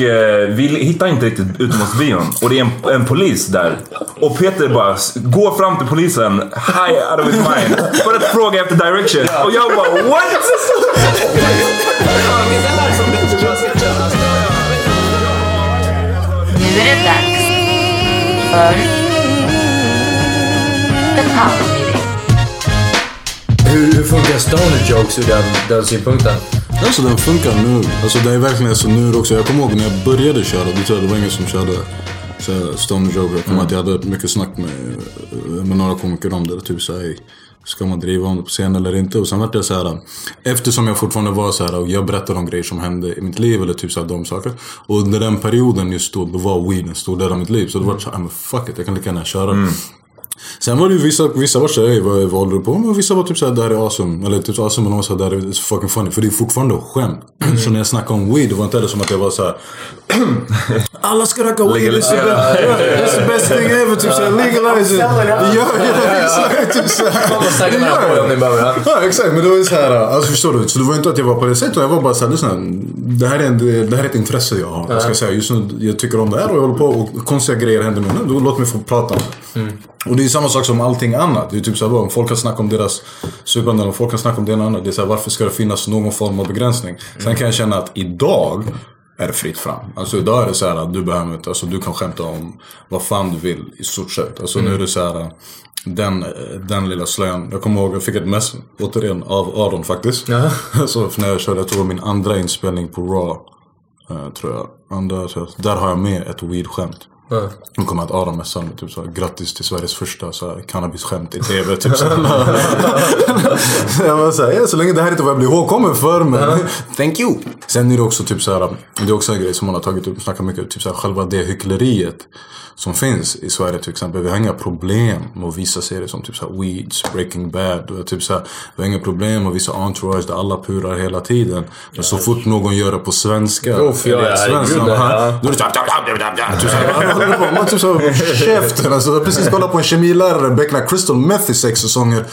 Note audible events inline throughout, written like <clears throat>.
Eh, vi hittar inte riktigt utomhusbion och det är en, en polis där. Och Peter bara går fram till polisen, high out of his mind, för att fråga efter direction. Och jag bara what? Nu är det dags för The Power. Hur, hur funkar stoner jokes ur den, den synpunkten? Alltså den funkar nu. Alltså det är verkligen så nu också. Jag kommer ihåg när jag började köra. Det, tror jag, det var ingen som körde så här, stoner joke. Jag kommer ihåg att jag hade mycket snack med, med några komiker om det. Typ såhär, "Ey, ska man driva om det på scen eller inte? Och sen vart det så här. Eftersom jag fortfarande var så här och jag berättade om grejer som hände i mitt liv eller typ så här, de saker. Och under den perioden just då, då var weed en stor del av mitt liv. Så det var så här, "Ah, men fuck it, jag kan lika gärna köra. Sen var det ju vissa, vissa var såhär, "Ey, vad, vad håller du på med? Och vissa var typ såhär, det här är awesome. Eller typ awesome, de var såhär, det här är fucking funny. För det är fortfarande skämt. Så när jag snackade om weed, det var inte det som att jag var såhär, <clears throat> alla ska röka weed, it's the best, it's the best thing ever. Typ såhär, legalize it. Ja, ja, exakt. Typ såhär. Och. Ja exakt, men det var ju såhär, alltså förstår du? Så det var inte att jag var på det sättet. Jag var bara såhär, lyssna. Det här är, en, det här är ett intresse jag har. Jag ska säga, just nu, jag tycker om det här och jag håller på och konstiga grejer händer nu. Då låt mig få prata om det. Och det är samma sak som allting annat. Det är typ såhär, om folk har snackat om deras supande, om folk har snackat om det ena och annat. Det är såhär, varför ska det finnas någon form av begränsning? Sen kan jag känna att idag är det fritt fram. Alltså idag är det så här att du behöver inte, alltså du kan skämta om vad fan du vill i stort sett. Alltså nu är det så här den, den lilla slöjan. Jag kommer ihåg, jag fick ett mess, återigen, av Aron faktiskt. <laughs> så för när jag körde, jag tror min andra inspelning på Raw. eh, tror jag. Andra, så där har jag med ett weed-skämt. Nu kommer att med typ så grattis till Sveriges första så här, cannabisskämt i TV. Typ så <laughs> jag bara så, här, ja, så länge det här inte är vad jag blir ihågkommen för. Men thank you. Sen är det också typ så här, det är också en grej som man har tagit upp och snackat mycket om. Typ så här, själva det hyckleriet som finns i Sverige till exempel. Vi har inga problem med att visa serier som typ så här, Weeds, Breaking Bad. Och typ så här, vi har inga problem med att visa Entourage där alla purar hela tiden. Men så fort någon gör det på svenska. Ja, ja, ja. då är det såhär... <laughs> såhär, man håller på- man typ såhär, käften alltså. Jag har precis kollat på en kemilärare beckna crystal meth i sex säsonger.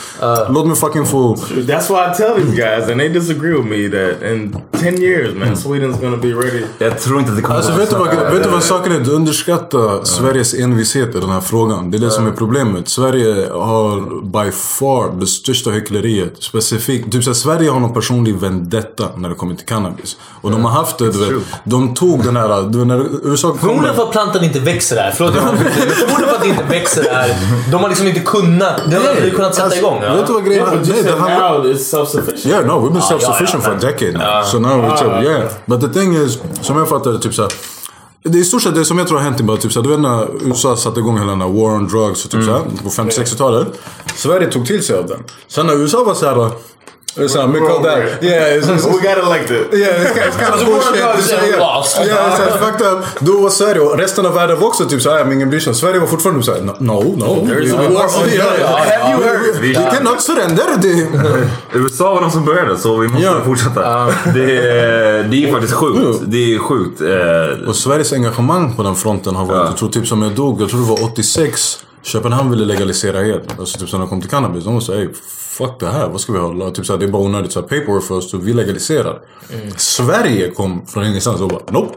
Låt mig fucking få... That's why I tell these guys, and they disagree with me, that in 10 years, man, Sweden's gonna be ready. Jag tror inte att det kommer Alltså vet du, vad, vet du vad saken är? Du underskattar Sveriges envishet i den här frågan. Det är det som är problemet. Sverige har by far det största hyckleriet. Specifikt. Typ såhär, Sverige har någon personlig vendetta när det kommer till cannabis. Och de har haft det, du vet. De tog den här... Du vet, när USA kom... Förmodligen för att plantan inte växer där. Förlåt, jag Förmodligen för att det inte växer där. De har liksom inte kunnat, de har aldrig kunnat sätta igång. Vet du Ja. vad grejen är? det handlar- now it's self-sufficient. Yeah, no, we've been self-sufficient ja, for a men- decade now. So now it's up, yeah. But the thing is, som jag fattar det, typ såhär. Det är i stort sett det som jag tror har hänt är bara typ såhär, du vet när USA satte igång hela den här war on drugs och typ såhär, på 50-60-talet. Sverige tog till sig av den. Sen när USA var såhär, är såhär, mycket av det. Yeah, it's, it's, We got elected. Yeah, it's it's kind of Alltså, bullshit. yeah. lost. Yeah, it's like fucked up. Då var Sverige och resten av världen var också typ såhär, men ingen bryr sig. Sverige var fortfarande såhär, no, no. There's We- a war on yeah. Have you heard? We cannot surrender. Det, USA var de som började så vi måste fortsätta. Det, är, det är faktiskt sjukt. Det är sjukt. Eh, Och Sveriges engagemang på den fronten har varit, Ja. jag tror typ som jag dog, jag tror det var 86. Köpenhamn ville legalisera helt. Alltså typ som när det kom till cannabis. De var såhär, fuck det här, vad ska vi ha? Typ såhär, det är bara onödigt så här, paperwork för oss, så vi legaliserar. Sverige kom från ingenstans och bara, nope.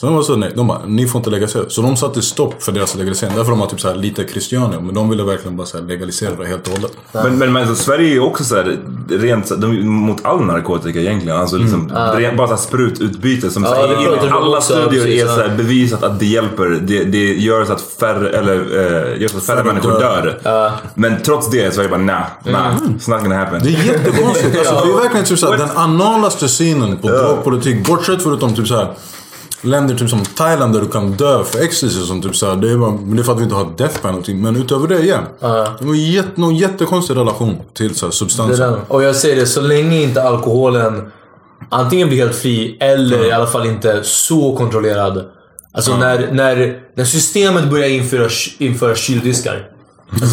Så de var så nej, de bara, ni får inte legalisera. Så de satte stopp för deras legalisering. Därför de har typ så här lite Christiania. Men de ville verkligen bara så här legalisera det helt och hållet. Men, men, men alltså, Sverige är ju också så här, rent så- de, mot all narkotika egentligen. Alltså, liksom, rent, bara så här sprututbyte. Som så här, alla studier är ja. så här, bevisat att det hjälper. Det, det gör så att färre, eller, eh, gör så att färre, Färre människor dör. dör. Men trots det så är det bara nah, nah, it's not gonna happen. Det är jättekonstigt. <laughs> Alltså, det är verkligen typ såhär, den analaste synen på drogpolitik. Bortsett förutom typ såhär länder typ som Thailand där du kan dö för ecstasy. Som typ såhär, det, är bara, det är för att vi inte har death penalty. Men utöver det igen. Det var jätte, någon jättekonstig relation till såhär, Det är substanser. Och jag säger det, så länge inte alkoholen antingen blir helt fri eller i alla fall inte så kontrollerad. Alltså när, när, när systemet börjar införa, införa kyldiskar.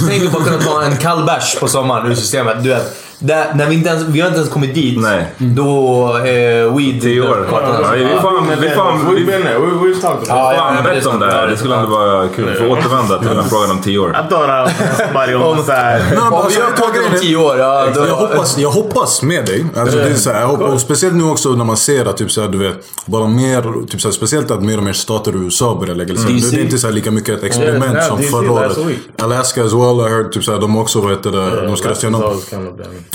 Tänk dig bara kunna ta en kall bärs på sommaren ur systemet. Du vet, där, när vi, inte ens, vi har inte ens kommit dit. Nej. Då eh, weed... Tio år. Ja, vi fan, vi fan, vi fan bett om det här. Det skulle ändå vara kul. Få återvända till den här frågan om tio år. Nej, men Om alltså, vi har jag grejen om tio år, Jag hoppas, jag hoppas med dig. Alltså, det är så här, hoppas, och speciellt nu också när man ser att typ så här, du vet, bara mer, typ så här, speciellt att mer och mer stater i USA börjar legalisera. DC. Det är inte så här lika mycket ett experiment som förra året. Alaska as well, I heard typ så här, de också, vad heter det, de ska rösta igenom.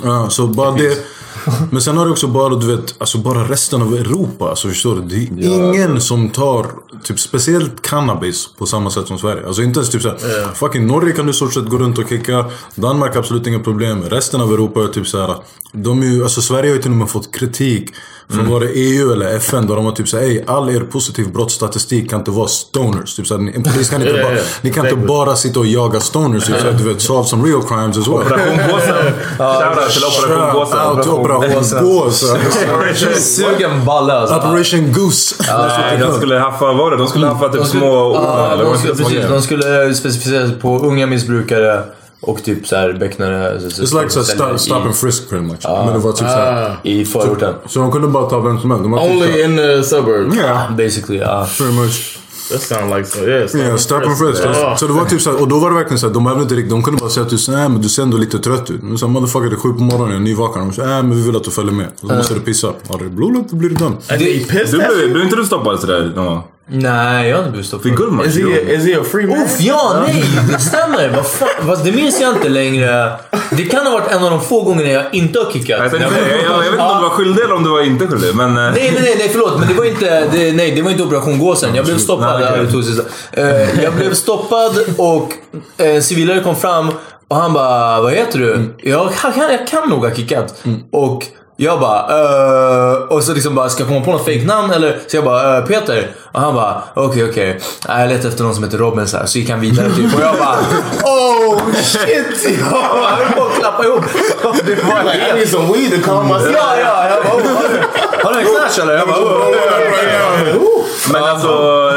Always kind of Ja. <laughs> Men sen har du också bara, du vet, alltså bara resten av Europa. Alltså förstår du? Det är ingen som tar, typ speciellt cannabis på samma sätt som Sverige. Alltså inte ens typ såhär, fucking Norge kan du i stort sett gå runt och kicka. Danmark absolut inga problem. Resten av Europa är typ såhär, de är ju, alltså Sverige har ju till och med fått kritik. Från Mm. det EU eller FN där de har typ såhär, ey all er positiv brottsstatistik kan inte vara stoners. Typ såhär, en <laughs> polis kan inte Ja, bara, ja, ni kan inte bara sitta och jaga stoners. Typ såhär, du vet, solve some real crimes as well. Operation Gåsen. <laughs> Shoutout till Operation Gåsen. Operation Gåsen. <laughs> Sugen balle alltså. Operation Goose. Nej, de skulle haffa, vad var det? De skulle haffa typ små... De, skulle, precis, de specificera sig på unga missbrukare och typ såhär becknare. It's like så stop, stop and frisk pretty much. Men det var typ såhär. I förorten. Så de kunde bara ta vem som helst. Typ Only in the suburbs. Yeah, Basically, ja. pretty much. That sounds like so. Yeah, Yeah, stop and frisk. Oh. Så det var typ såhär, och då var det verkligen såhär, de behövde inte riktigt, de kunde bara säga att du, nej men du ser ändå lite trött ut. Men såhär, motherfucker det är sju på morgonen, jag är nyvaken. De sa, nej men vi vill att du följer med. Och så måste du pissa. Du blodet, då blir du dömd. And he pissed Du blev inte du stoppad sådär någon gång? Nej, jag har inte blivit stoppad. Vid Gullmars? Is he, a, is he a free man? Uff, ja, nej, det stämmer. Vad fan, fast det minns jag inte längre. Det kan ha varit en av de få gångerna jag inte har kickat. Jag, tänkte, jag, jag, jag vet inte om du var skyldig eller om du var inte skyldig, men... eh, Nej, nej, nej, nej, förlåt. Men det var inte, det, nej, det var inte Operation Gåsen. Jag blev stoppad. Nej, okej. Eh, jag blev stoppad och en civilare kom fram och han bara, vad heter du? Jag, kan, jag kan nog ha kickat. Och Jag bara, eh, och så liksom bara, ska jag komma på något fake namn eller? Så jag bara, eh, Peter. Och han bara, okej okej. Nej, Jag letar efter någon som heter Robin så här. Så gick han vidare typ. Och jag bara, oh shit! Jag bara, höll på att klappa ihop. Det var Like, I helt... need some weed to calm myself. Ja, ja. Jag bara, oh, har du- en knash eller? Jag bara, oh, oh, oh. Men alltså... <laughs>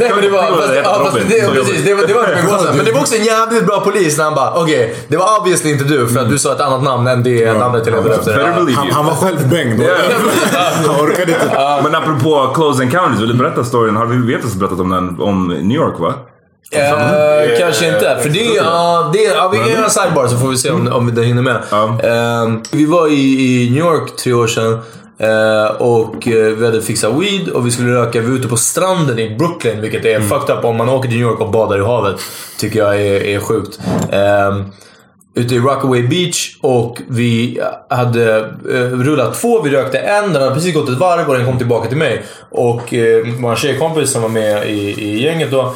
Nej men det var, fast, ja, fast det, precis, det, var, det var inte. <laughs> Men det var också en jävligt bra polis när han bara, okej, det var obviously inte du för att du sa ett annat namn än det namnet jag letade efter. Ja. Han, han var själv bängd. <laughs> Han orkade inte. Men apropå Close Encounters, vill du berätta storyn? Har vi vetat berättat om den? Om New York va? Eh, kanske inte. För det, ja, det, ja, vi kan göra en sidebar så får vi se om, om det hinner med. Ja. Eh, vi var i, i New York tre år sedan. Eh, och eh, vi hade fixat weed och vi skulle röka. Vi var ute på stranden i Brooklyn, vilket är fucked up om man åker till New York och badar i havet. Tycker jag är, är sjukt. Eh, ute i Rockaway Beach och vi hade eh, rullat två. Vi rökte en, den hade precis gått ett varv och den kom tillbaka till mig. Och eh, vår tjejkompis som var med i, i gänget då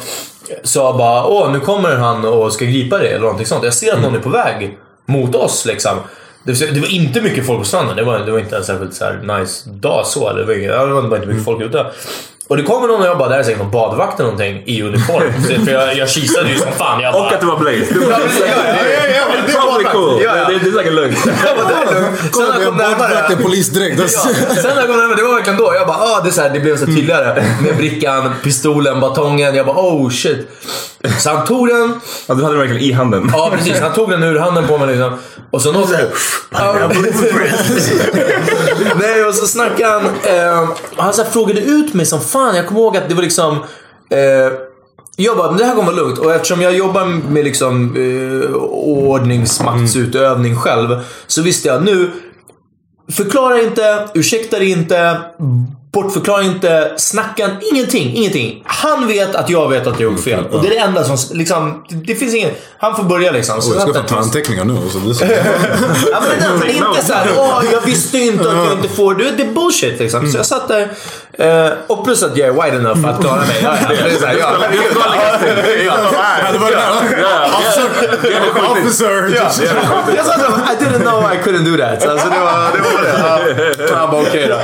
sa bara åh nu kommer han och ska gripa dig eller någonting sånt. Jag ser att någon är på väg mot oss liksom. Det, var inte mycket folk på stranden. Det var, det var inte en särskilt så här nice dag så. Det var, det var inte inte mycket folk ute. Och det kommer någon och jag bara, det här är säkert någon badvakt eller någonting i uniform. <laughs> För jag, jag kisade ju som fan. Jag bara, Och att det var Blaze. Det var Ja, ja, ja, det är probably cool. Ja, ja. Det, det är säkert lugnt. Sen när det jag kom är närmare. polisdräkt. Sen när jag kom närmare, det var verkligen då. Jag bara, ah, det, är så här, det blev så tydligare. Med brickan, pistolen, batongen. Jag bara, oh shit. Så han tog den. Ja, du hade den verkligen i handen. Ja, precis. Han tog den ur handen på mig liksom. Och så någon... Ja, <laughs> Nej, och så snackade han. Eh, han så här frågade ut mig som fan. Jag kommer ihåg att det var liksom... Eh, jag bara, men det här kommer vara lugnt. Och eftersom jag jobbar med liksom eh, ordningsmaktsutövning själv. Så visste jag nu. Förklara inte, ursäkta dig inte, bortförklara inte, snacka ingenting, ingenting. Han vet att jag vet att jag gjort fel. Och det är det enda som, liksom, det, finns ingen... Han får börja liksom. Så Jag ska få ta anteckningar nu. Så det är så. <laughs> Ja, men, men inte såhär, åh jag visste inte att jag inte får. Du det är bullshit liksom. Så jag satt där. Eh, och plus att jag är wide enough att klara mig. Ja, ja, det är så här, ja. Officer! Jag sa såhär, I didn't know I couldn't do that. Så alltså, det var det. Var det. Ja. Han bara okej då.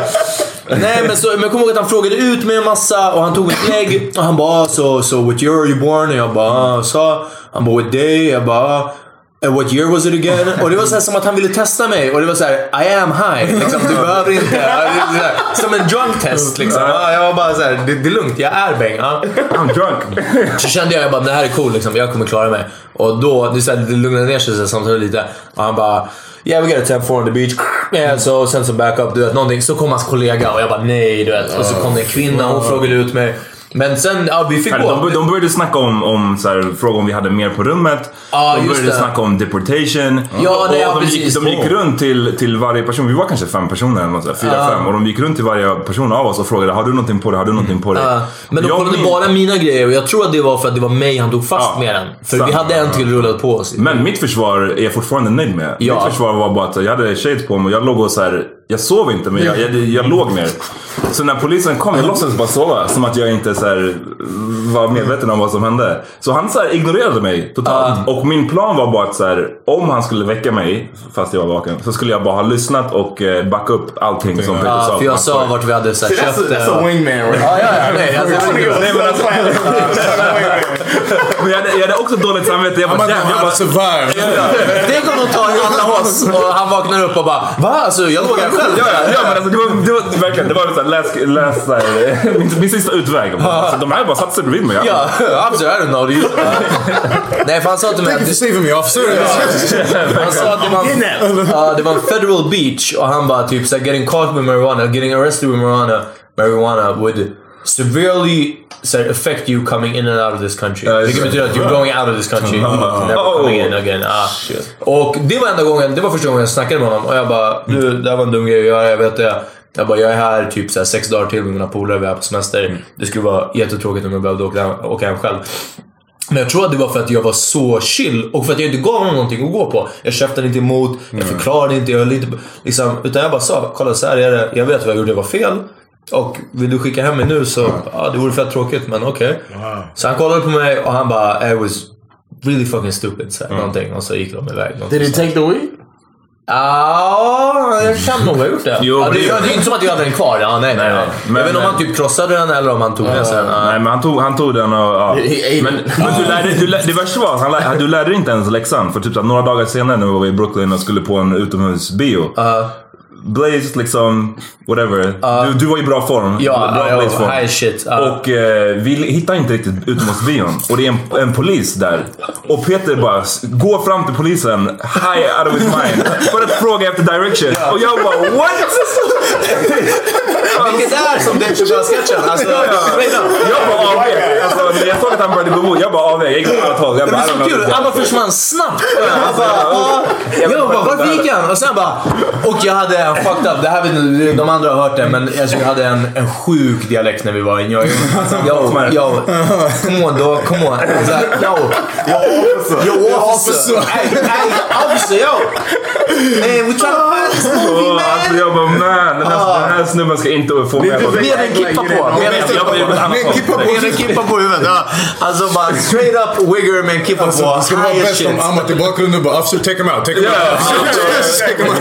Nej men, så, men jag kommer ihåg att han frågade ut mig en massa och han tog ett lägg och han bara so, so what year are you born? Och jag bara ah, så. Han bara what day? Jag bara. And what year was it again? Och det var så här som att han ville testa mig och det var så här: I am high. Liksom, du behöver inte. Här, Som en drunk test liksom. Ja, Jag var bara så här, det, det är lugnt, jag är bäng. Ja. I'm drunk. Så kände jag, jag bara, det här är cool liksom. Jag kommer klara mig. Och då, det, så här, det lugnade ner sig samtalet lite. Och han bara, yeah we got a temp four on the beach. Yeah, so, sen så backup, du vet någonting. Så kom hans kollega och jag bara, nej du vet. Och så kom det en kvinna, hon frågade ut mig. Men sen, ja vi fick gå. de började snacka om, om så här, fråga om vi hade mer på rummet. Ja, de började det. snacka om deportation. Ja, nej, ja, och de, gick, de gick runt till, till varje person. Vi var kanske fem personer, eller något, fyra, Ja. fem. Och de gick runt till varje person av oss och frågade har du någonting på dig, har du någonting på dig? Ja, men de Jag kollade min- bara mina grejer och jag tror att det var för att det var mig han tog fast med den. För sant. vi hade en till rullad på oss. Men mitt försvar är jag fortfarande nöjd med. Ja. Mitt försvar var bara att jag hade shades på mig och jag låg och så här, jag sov inte men jag, jag, jag låg ner. Så när polisen kom, jag låtsades bara sova. Som att jag inte så här, var medveten om vad som hände. Så han så här, ignorerade mig totalt. Och min plan var bara att så här, om han skulle väcka mig, fast jag var vaken, så skulle jag bara ha lyssnat och eh, backa upp allting som Peter sa. för jag sa vart vi hade så här, That's köpt det. that's a wingman right Ja, ja, ja. Nej, alltså, <laughs> det men alltså, men jag, hade, jag hade också dåligt samvete. Jag bara, jag bara, värld. Tänk om de tar alla oss och han vaknar upp och bara Va? Alltså jag låg här. Ja, ja, ja men alltså, det, var, det var verkligen det var så här, läs, läs, så här, min, min sista utväg. Alltså, de här bara satte sig bredvid mig. Ja, officer, I don't know. You. Nej, för han sa till mig Thank you att for saving me officer. Han sa att det var, en, ja, det var en federal beach och han bara typ såhär getting caught with marijuana, getting arrested with marijuana, marijuana would severely här, affect you coming in and out of this country. Ja, Vilket det. betyder att you're going out of this country. <laughs> Never Oh. coming in again. Ah. Och det var enda gången, det var första gången jag snackade med honom och jag bara du, det här var en dum grej att göra, jag vet det. Jag bara, jag är här typ så sex dagar till med mina polare, vi är på semester. Det skulle vara jättetråkigt om jag behövde åka, åka hem själv. Men jag tror att det var för att jag var så chill och för att jag inte gav honom någonting att gå på. Jag käftade inte emot, jag förklarade inte, jag på- liksom, Utan jag bara sa, kolla så här är det. Jag vet vad jag gjorde var fel. Och vill du skicka hem mig nu så, ja det vore fett tråkigt men okej. Så han kollade på mig och han bara, I was really fucking stupid. Så här, Någonting. Och så gick de iväg. Did he take the weed? Ja, jag kan nog ha gjort det. Jo, ja, det, det- är inte som att jag hade den kvar. Ja, nej, nej, nej. Men- jag vet inte om han typ krossade den eller om han tog den sen. Ja. Nej, men han tog, han tog den och... Ja. <laughs> Men, men du lärde, du lärde, det värsta var att han lärde, du lärde inte ens läxan. För typ några dagar senare när vi var i Brooklyn och skulle på en utomhusbio. Blaze liksom, whatever. Du, du var i bra form. Ja, bra ja, Blaze-form. high shit. Ja. Och eh, vi hittar inte riktigt utomhusbion. Och det är en, en polis där. Och Peter bara går fram till polisen, high out of his mind. För att fråga efter direction. Och jag bara what? <laughs> Vilket är som Dave Chappelle-sketchen. Alltså, straight up. Jag bara avvek. Alltså, jag såg att han började gå emot, jag bara avvek. Jag gick åt annat håll. Jag Det bara, är I don't så kul. Han bara försvann snabbt. Han bara, "Ah." jag bara, vart gick han? Och sen bara... Och jag hade en fucked up. Det här vet de andra har hört det, men alltså, jag hade en, en sjuk dialekt när vi var i New York. <laughs> Yo, yo, come on dog, come on. Här, Yo, yo officer. Hey, hey, officer, yo. Man, we trying to find this movie Åh, man. Alltså jag bara man, den här, den här snubben ska inte få med på Med en kippa på. Med en har fått. med en kippa på huvudet. Ja. Alltså bara straight up wigger med en kippa på. Alltså, det skulle vara bäst om Amat i bakgrunden bara “Officer, take him out, Take him out.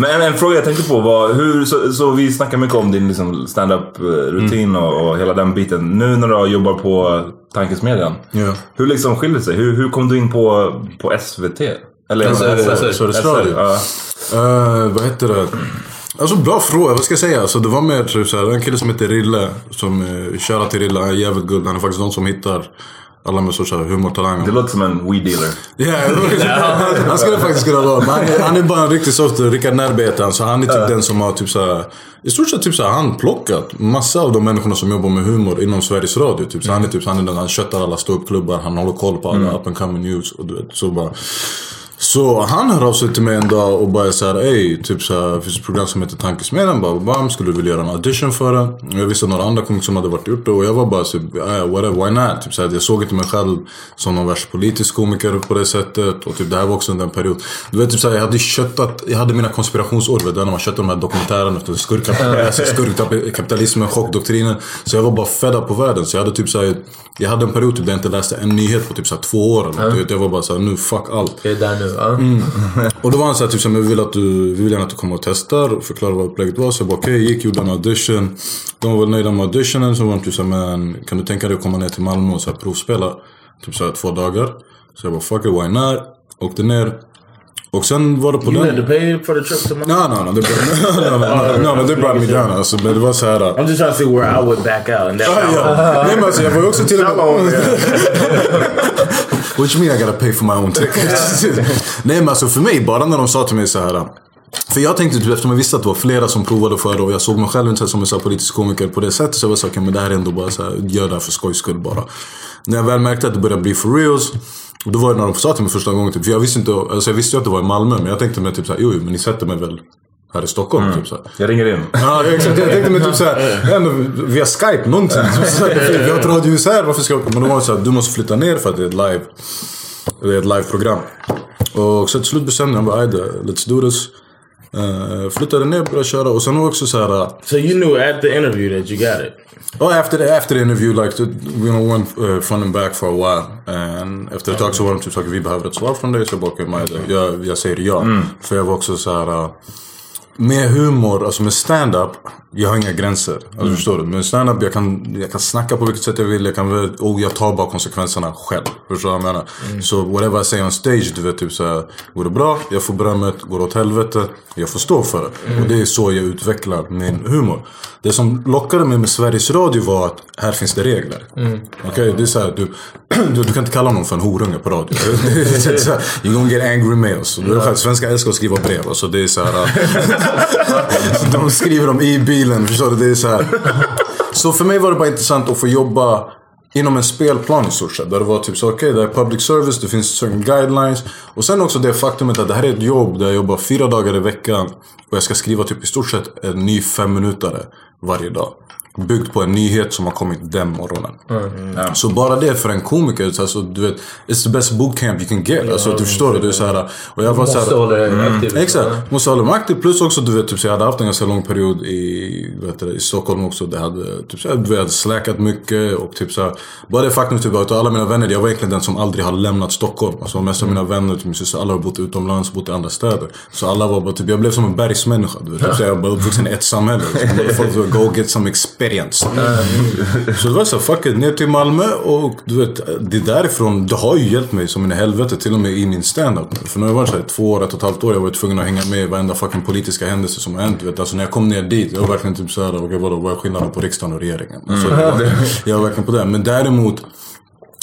Men en, fråga jag tänkte på var, hur, så, så vi snackar mycket om din liksom, stand-up eh, rutin och, och hela den biten. Nu när du jobbar på Tankesmedjan, Ja. hur liksom skiljer det sig? Hur, hur kom du in på, på SVT? Eller SR, SR, Sveriges Radio. Eh, vad heter det? Alltså bra fråga, vad ska jag säga? Alltså, det var mer typ såhär, en kille som heter Rille. Som, Shoutout till Rille, han är jävligt good. Han är faktiskt de som hittar alla med sorts här humortalanger. Det låter som en weed dealer. Ja, han skulle faktiskt kunna vara. Men han är, han är bara en riktig soft. Rickard Närbe heter han. Så han är typ den som har typ såhär, i stort sett typ såhär, han plockat massa av de människorna som jobbar med humor inom Sveriges Radio. Typ. Så han är typ han är den, han köttar alla ståuppklubbar, han håller koll på alla up and coming news. Och du vet, så bara. Så han hör av sig till mig en dag och bara såhär, ey, typ såhär, det finns ett program som heter Tankesmedjan. Bara, bam, skulle du vilja göra en audition för det? Jag visste några andra komiker som hade varit gjort det och jag var bara typ, whatever, why not? Typ såhär, jag såg inte mig själv som någon värst politisk komiker på det sättet. Och typ det här var också under en period. Du vet typ såhär, jag hade köttat, jag hade mina konspirationsår, vet du, när man köttar de här dokumentärerna efter skurkkapitalismen, skurkkapitalismen, chockdoktrinen. Så jag var bara fed up på världen. Så jag hade typ såhär, jag hade en period typ där jag inte läste en nyhet på typ såhär två år. Eller något. Jag var bara såhär, nu fuck allt. Det är där nu. Ja. Och då var han såhär typ men vi vill, att du, vi vill gärna att du kommer och testar och förklarar vad upplägget var. Så jag bara okej, gick, gjorde en audition. De var väl nöjda med auditionen. Så var de typ såhär, men kan du tänka dig att komma ner till Malmö och så här, provspela? Typ såhär två dagar. Så jag bara fuck it, why not? Åkte ner. Och sen var det på You had to den... pay for the trip to my... No, no, no. Det no, no, no, no, brought me down. Alltså, men det var så här. I'm just trying to see where I would back out. And that's Ja, ja. Nej men alltså jag var också till och med... You <laughs> mean I gotta pay for my own tickets? <laughs> <laughs> Nej men alltså för mig, bara när de sa till mig så här. För jag tänkte typ eftersom jag visste att det var flera som provade förra och jag såg mig själv inte som en så politisk komiker på det sättet. Så jag var så här, okay, men det här är ändå bara så här, gör det här för skojs skull bara. När jag väl märkte att det började bli for reals. Och då var det när de sa till mig första gången, typ, för jag visste inte, alltså jag visste ju att det var i Malmö. Men jag tänkte mig typ såhär, jo men ni sätter mig väl här i Stockholm. Typ, så här. Jag ringer in. Ja, exakt. Jag tänkte mig typ såhär, ändå via Skype, någonting. Vi har ett radiohus här, varför ska jag? Men då var såhär, du måste flytta ner för att det är ett live. Det är ett liveprogram. Och så till slut bestämde jag mig, let's do this. Uh, flyttade ner, började köra. Och sen också såhär, So you knew at the interview that you got it. Oh, after the after the interview, like the, we know, went uh, front and back for a while. And efter ett tag så var de typ såhär, vi behöver ett svar från dig. Så jag bara, okay, jag, jag säger ja. För jag var också så här. Uh, med humor, alltså med stand-up, jag har inga gränser. Alltså förstår du? Med stand-up, jag kan, jag kan snacka på vilket sätt jag vill. Jag kan, och jag tar bara konsekvenserna själv. Förstår du vad jag menar? Så whatever I say on stage, du vet typ såhär. Går det bra, jag får berömmet. Går det åt helvete, jag får stå för det. Och det är så jag utvecklar min humor. Det som lockade mig med Sveriges Radio var att här finns det regler. Okej, det är såhär, du, <clears throat> du, du kan inte kalla någon för en horunge på radio. <laughs> Det är så här, you gonna get angry mails. Själv, svenskar älskar att skriva brev. Alltså det är så här, <laughs> <laughs> de skriver dem i bilen, förstår du? Det är så här. Så för mig var det bara intressant att få jobba inom en spelplan i stort sett. Där det var typ så, okej det är public service, det finns certain guidelines. Och sen också det faktumet att det här är ett jobb där jag jobbar fyra dagar i veckan. Och jag ska skriva typ i stort sett en ny femminutare varje dag byggt på en nyhet som har kommit den morgonen. Mm. Så bara det för en komiker, alltså, du vet, it's the best bootcamp you can get. Alltså, du förstår det? det är så här, och jag var så Måste här, hålla dig aktiv. Exakt, måste hålla mig aktiv. Plus också du vet, typ, så jag hade haft en ganska lång period i, heter det, i Stockholm också. Där jag hade, typ, så jag, vi hade släkat mycket och typ så här, Bara det faktum typ, att alla mina vänner, jag var egentligen den som aldrig har lämnat Stockholm. Alltså de mesta av mina vänner, typ, min syster, alla har bott utomlands, bott i andra städer. Så alla var bara typ, jag blev som en bergsmänniska. Du vet, typ, så jag var uppvuxen i ett samhälle. Så folk var go get some experience. Så det var så fuck it, ner till Malmö och du vet, det därifrån, det har ju hjälpt mig som i helvete till och med i min standup. För nu har jag varit så här, två år, ett och ett halvt år, jag var tvungen att hänga med i varenda fucking politiska händelse som har hänt. Du vet, alltså när jag kom ner dit, jag var verkligen typ såhär, okej vadå, vad är skillnaden på riksdagen och regeringen? Alltså, var, jag var verkligen på det. Men däremot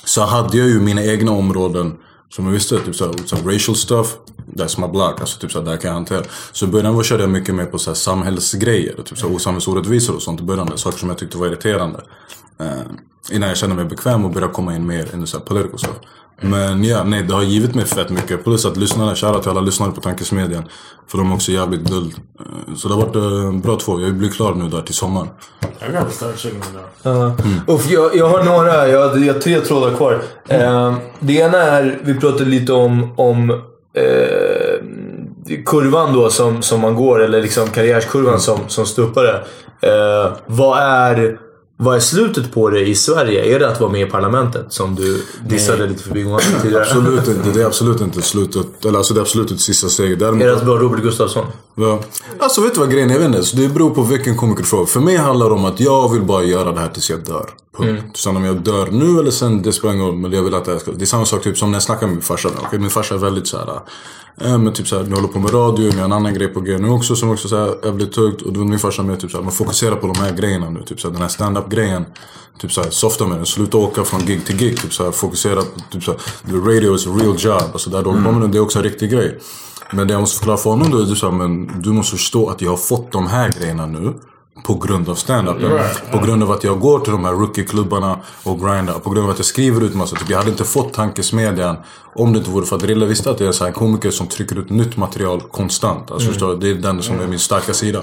så hade jag ju mina egna områden som jag visste, typ såhär, some racial stuff, that's my block, alltså typ såhär, där kan jag hantera. Så i början var körde jag mycket mer på såhär samhällsgrejer, typ såhär osamhällsorättvisor och sånt i början. Saker som jag tyckte var irriterande. Eh, innan jag kände mig bekväm och började komma in mer i såhär political stuff. Men ja, nej det har givit mig fett mycket. Plus att lyssnarna, shoutout till alla lyssnare på Tankesmedjan. För de är också jävligt guld. Eh, Så det har varit eh, bra två. Jag blir klar nu där till sommaren. I gotta start checking it out. Ja. Uff, jag, jag har några, jag, har- jag har tre trådar kvar. Eh, det ena är, vi pratade lite om, om eh, kurvan då som, som man går, eller liksom karriärskurvan som, som stuppare. Eh, vad, är, vad är slutet på det i Sverige? Är det att vara med i parlamentet? Som du dissade lite förbigående tidigare. Absolut inte. Det är absolut inte slutet. Eller alltså det är absolut inte sista steget. Däremot, Är det att vara Robert Gustafsson? Ja. Alltså vet du vad grejen är? Jag vet inte. Så det beror på vilken komiker du frågar. För mig handlar det om att jag vill bara göra det här tills jag dör. Punkt. Sen om jag dör nu eller sen, det spelar ingen roll. Men jag vill att det här ska... Det är samma sak typ som när jag snackar med min farsa. Okay, min farsa är väldigt såhär... Äh, men typ såhär, nu håller på med radio, ni har en annan grej på g nu också som också såhär jävligt tungt. Och då är min farsa med typ såhär, man fokuserar på de här grejerna nu. Typ såhär, den här stand-up grejen. Typ såhär, softa med den. Sluta åka från gig till gig. Typ såhär, fokusera på typ såhär, the radio is a real job. Alltså där du håller på med det, det är också en riktig grej. Men det jag måste förklara för honom då är det så här, men du måste förstå att jag har fått de här grejerna nu. På grund av stand-upen. På grund av att jag går till de här rookie-klubbarna och grindar. På grund av att jag skriver ut massa. Typ, jag hade inte fått tankesmedjan om det inte vore för att Rille visste att jag är en komiker som trycker ut nytt material konstant. Alltså, förstår du? Det är den som är min starka sida.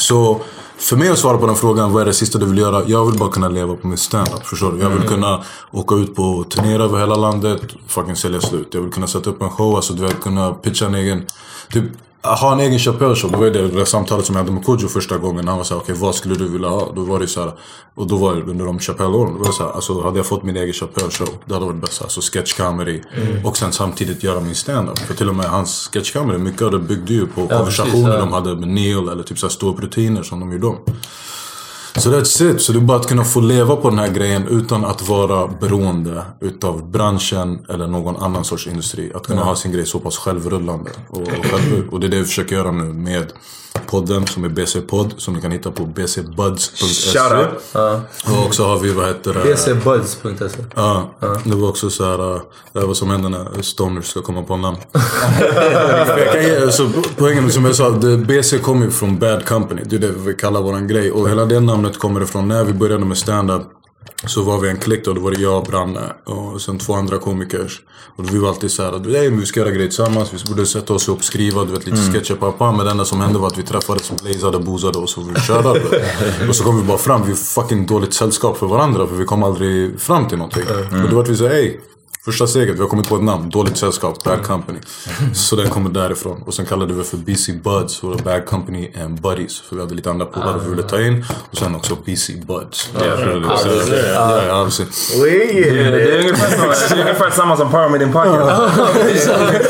Så för mig att svara på den frågan, vad är det sista du vill göra? Jag vill bara kunna leva på min standup. Förstår du? Jag vill kunna åka ut på turnéer över hela landet, fucking sälja slut. Jag vill kunna sätta upp en show, alltså du vet kunna pitcha en egen... Typ, ha en egen show. Det var ju det, det samtalet som jag hade med Kodjo första gången. Han var såhär, okej vad skulle du vilja ha? Då var det så här, och då var det under de Chappelle-åren. Då var det så här, alltså hade jag fått min egen Chappelle show. Det hade varit bäst. Alltså sketch comedy. Och sen samtidigt göra min stand-up. För till och med hans sketch comedy, mycket av det byggde ju på konversationer precis, ja. de hade med Neil. Eller typ såhär ståupprutiner som de gjorde om. Så that's it. Så det är bara att kunna få leva på den här grejen utan att vara beroende utav branschen eller någon annan sorts industri. Att kunna ha sin grej så pass självrullande och, och. Och det är det vi försöker göra nu med podden som är BC-podd. Som du kan hitta på bcbuds.se. Shoutout. Och också har vi, vad heter det? bcbuds.se Ja, det var också så här, äh, det här vad som händer när stoners ska komma på namn. <laughs> jag kan ge, så poängen som jag sa, det, BC kommer ju från Bad Company. Det är det vi kallar våran grej. Och hela det namnet kommer ifrån när vi började med stand-up. Så var vi en klick då, då var det jag, Branne och sen två andra komiker. Och vi var alltid såhär, nej vi ska göra grejer tillsammans, vi borde sätta oss upp, skriva, du vet lite sketcher, pappa. Men det enda som hände var att vi träffades, blazade, boozade och så vi körde. <laughs> och så kom vi bara fram, vi är fucking dåligt sällskap för varandra för vi kom aldrig fram till någonting. Och då var vi såhär, hej. Första steget, vi har kommit på ett namn. Dåligt sällskap, Bad Company. Så den kommer därifrån. Och sen kallade vi för BC Buds. Och Bad Company and Buddies. För vi hade lite andra polare vi ville ta in. Och sen också BC Buds. Ja. Det är ungefär, det samma som Pyramid in Pocket.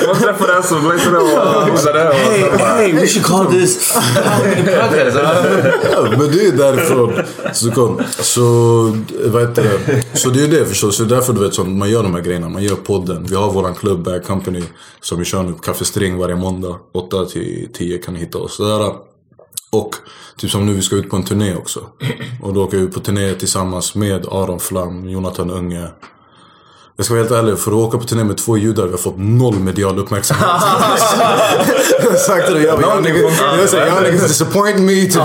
Man träffades och blazade och boozade. och så bara- Hey, we should call this... Men det är därifrån. Så, kom. så vad heter det? Så det är det förstås. Så det är därför du vet man gör de här grejerna. Man gör podden. Vi har våran klubb Bag Company. Som vi kör nu på Café String varje måndag. 8 till 10 kan ni hitta oss där. Och typ som nu, vi ska ut på en turné också. Och då åker vi på turné tillsammans med Aron Flam, Jonathan Unge. Jag ska vara helt ärlig, för att åka på turné med två judar, vi har fått noll medial uppmärksamhet. <laughs> jag sagt det, jag säger, jag niggas disappoint me. Typ,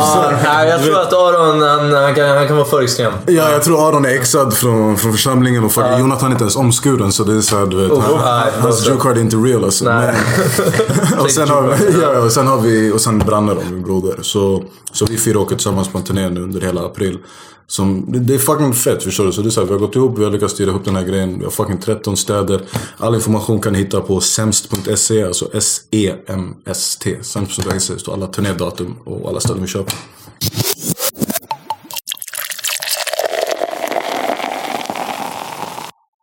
nej, jag tror att Aron han, han, kan, han kan vara för extrem. Ja, jag tror Aron är exad från, från församlingen och fucking Jonathan är inte ens omskuren så det är såhär du vet. Oh, han, nej, hans card är inte real alltså. Nej. Men, <laughs> och, sen har vi, ja, och sen har vi, och sen Branne då, min broder. Så, så vi fyra åker tillsammans på en turné nu under hela april. Som, det, det är fucking fett förstår du. Så det är så här, vi har gått ihop, vi har lyckats styra ihop den här grejen. Vi har fucking 13 städer. All information kan ni hitta på semst.se, alltså S-E-M-S-T. Semst.se står alla turnédatum och alla ställen vi kör på.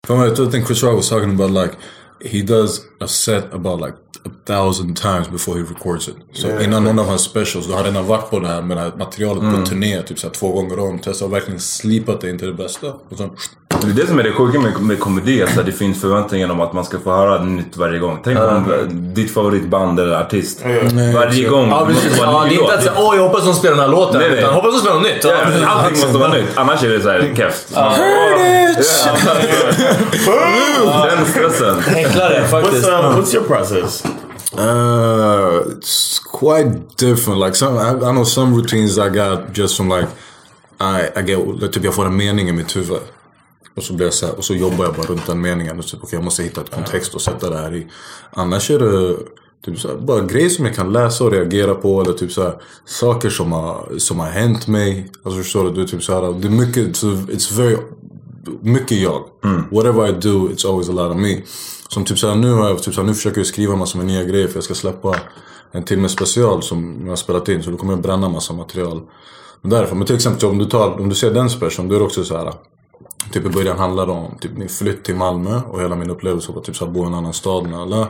From I think Chris Rock was talking about like he does a set about like a thousand times before he records it. Så innan någon av hans specials, då har han redan varit på det här med det här materialet på turné typ så här, två gånger om. Testat och verkligen slipat det inte det bästa. Och sen, Det är det som är det sjuka med, med komedi, att så här, det finns förväntningar om att man ska få höra nytt varje gång. Tänk om ditt favoritband eller artist. varje gång Ja, måste precis. vara Ja, en det ny är inte låt. att säga åh jag hoppas de spelar den här låten. Nej, nej. Utan hoppas de spelar något nytt. Ja, men Allting måste vara nytt, annars är det såhär keft. <laughs> Den stressen. Enklare What's, faktiskt. uh, what's your process? uh, it's quite different. Like some, I, I know some routines I got just from like, I, I get, typ jag får en mening i mitt huvud. Och så, blir jag så här, och så jobbar jag bara runt den meningen. Och typ, okay, jag måste hitta ett kontext och sätta det här i. Annars är det typ så här, bara grejer som jag kan läsa och reagera på. Eller typ så här, saker som har, som har hänt mig. Alltså förstår du? du typ så här, det är mycket, it's very, mycket jag. Whatever I do, it's always a lot of me. Som typ så här, nu har jag, typ så här, nu försöker jag skriva massor med nya grejer för jag ska släppa en timme special som jag har spelat in. Så då kommer jag bränna massa material. Därför. Men till exempel om du, tar, om du ser den specialen, då är det också så här. Typ i början handlade om typ min flytt till Malmö och hela min upplevelse av att typ så här, bo i en annan stad med alla.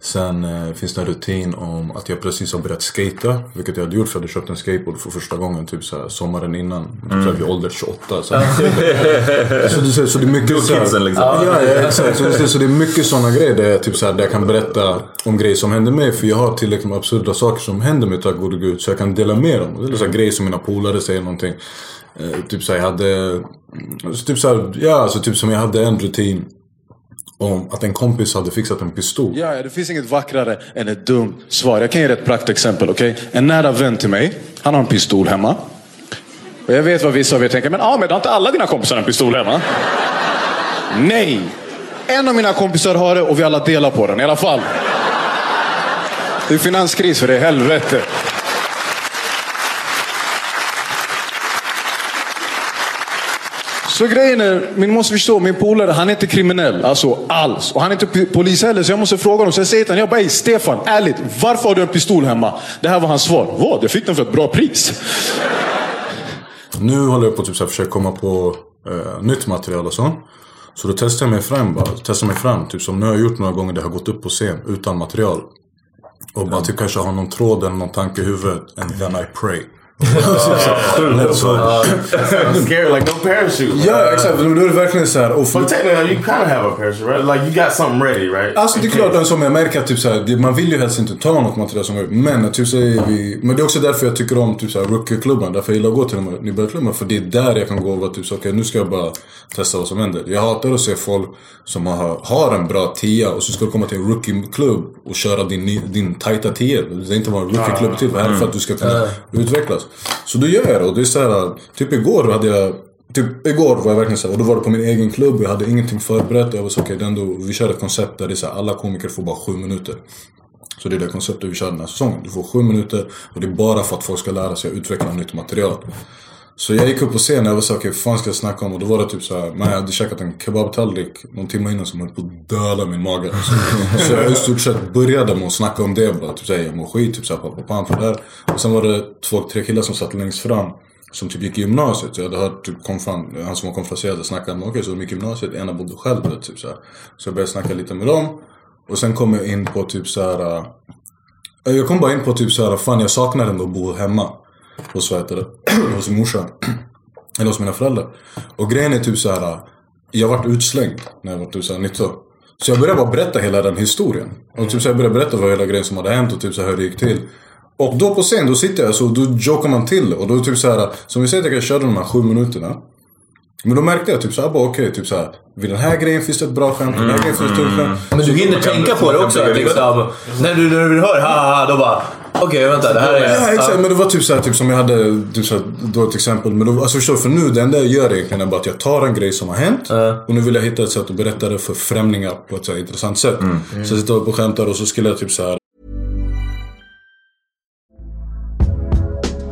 Sen eh, finns det en rutin om att jag precis har börjat skata. Vilket jag hade gjort för jag hade köpt en skateboard för första gången typ så här, sommaren innan. Typ så här, vid ålder 28. Så, så, det, så det är mycket så här, kidsen, liksom. Ja, ja, exakt. Så det, så det är mycket sådana grejer där jag, typ så här, där jag kan berätta om grejer som händer mig. För jag har tillräckligt med absurda saker som händer mig tack gode gud. Så jag kan dela med dem. Det är så här, grejer som mina polare säger någonting. Eh, typ så här, jag hade... Alltså typ så här, ja, alltså typ som jag hade en rutin. Om att en kompis hade fixat en pistol. Ja, ja, det finns inget vackrare än ett dumt svar. Jag kan ge dig ett praktexempel. Okay? En nära vän till mig, han har en pistol hemma. Och jag vet vad vissa av er tänker, men Ahmed, har inte alla dina kompisar en pistol hemma? Nej! En av mina kompisar har det och vi alla delar på den i alla fall. Det är finanskris för det, helvete. Så grejen är, ni måste förstå, min polare han är inte kriminell. Alltså alls. Och han är inte polis heller, så jag måste fråga honom. Så jag säger till honom, jag bara, "Ey, Stefan, ärligt, varför har du en pistol hemma? Det här var hans svar. Vad? Jag fick den för ett bra pris. Nu håller jag på att typ så här försöka komma på eh, nytt material och så. Så då testar jag mig fram bara. Testar mig fram. Typ som nu har jag gjort några gånger där jag har gått upp på scen utan material. Och bara typ kanske har någon tråd eller någon tanke i huvudet. And then I pray. <laughs> scared, like no parachute. ja exakt, då är det verkligen så här. Och för, But technically, you kind of have a parachute, right? Like you got something ready, right? Alltså det är klart, jag märker att typ så här, det- man vill ju helst inte ta något material som går ut. Men typ så är vi, men det är också därför jag tycker om typ så här rookie-klubben. Därför jag gillar att gå till de här nybörjarklubbarna. För det är där jag kan gå och vara typ så okej nu ska jag bara testa vad som händer. Jag hatar att se folk som har, har en bra tia och så ska du komma till en rookie-klubb och köra din, din tajta tia. Det är inte vad en rookie-klubb till för. Här är för att du ska kunna utvecklas. Så då gör jag det och det är så här, typ igår hade jag Typ igår var jag verkligen såhär, och då var det på min egen klubb, jag hade ingenting förberett. Jag var så okej, okay, vi kör ett koncept där det är såhär, alla komiker får bara sju minuter. Så det är det konceptet vi kör den här säsongen. Du får sju minuter och det är bara för att folk ska lära sig att utveckla nytt material. Så jag gick upp på scenen och var såhär, okej vad fan ska jag snacka om? Och då var det typ såhär, man jag hade käkat en kebabtallrik någon timme innan som höll på att döda min mage. Så, så jag i stort sett började med att snacka om det bara. Typ såhär, jag mår skit, typ såhär, pappa, pappa, där. Och sen var det två, tre killar som satt längst fram. Som typ gick i gymnasiet. Så jag hade hört typ konfan, han som var konferenserad snacka om, okej så de gick i gymnasiet, ena bodde själv. Typ såhär. Så jag började snacka lite med dem. Och sen kom jag in på typ såhär. Äh, jag kom bara in på typ såhär, fan jag saknar ändå att bo hemma. Hos vad heter det? <clears throat> hos morsan. <clears throat> Eller hos mina föräldrar. Och grejen är typ så här. Jag vart utslängd när jag var typ så här 19. Så jag började bara berätta hela den historien. Och typ så jag började berätta vad hela grejen som hade hänt och typ så här hur det gick till. Och då på scen, då sitter jag så då jokar man till. Och då typ så här, som vi säger att jag körde de här sju minuterna. Men då märkte jag typ såhär, bara okej, typ såhär. Vid den här grejen finns det ett bra skämt, vid den här grejen finns det ett tungt skämt. Men du hinner tänka på det också. Liksom. När du, när du hör ha ha, då bara... Okej, vänta. Det här är... Ja exakt, men det var typ såhär, typ som jag hade, typ såhär, då ett exempel. Men då, alltså förstår du, för nu det enda jag gör egentligen är bara att jag tar en grej som har hänt. Och nu vill jag hitta ett sätt att berätta det för främlingar på ett så här intressant sätt. Så jag sitter och skämtar och så skulle jag typ såhär,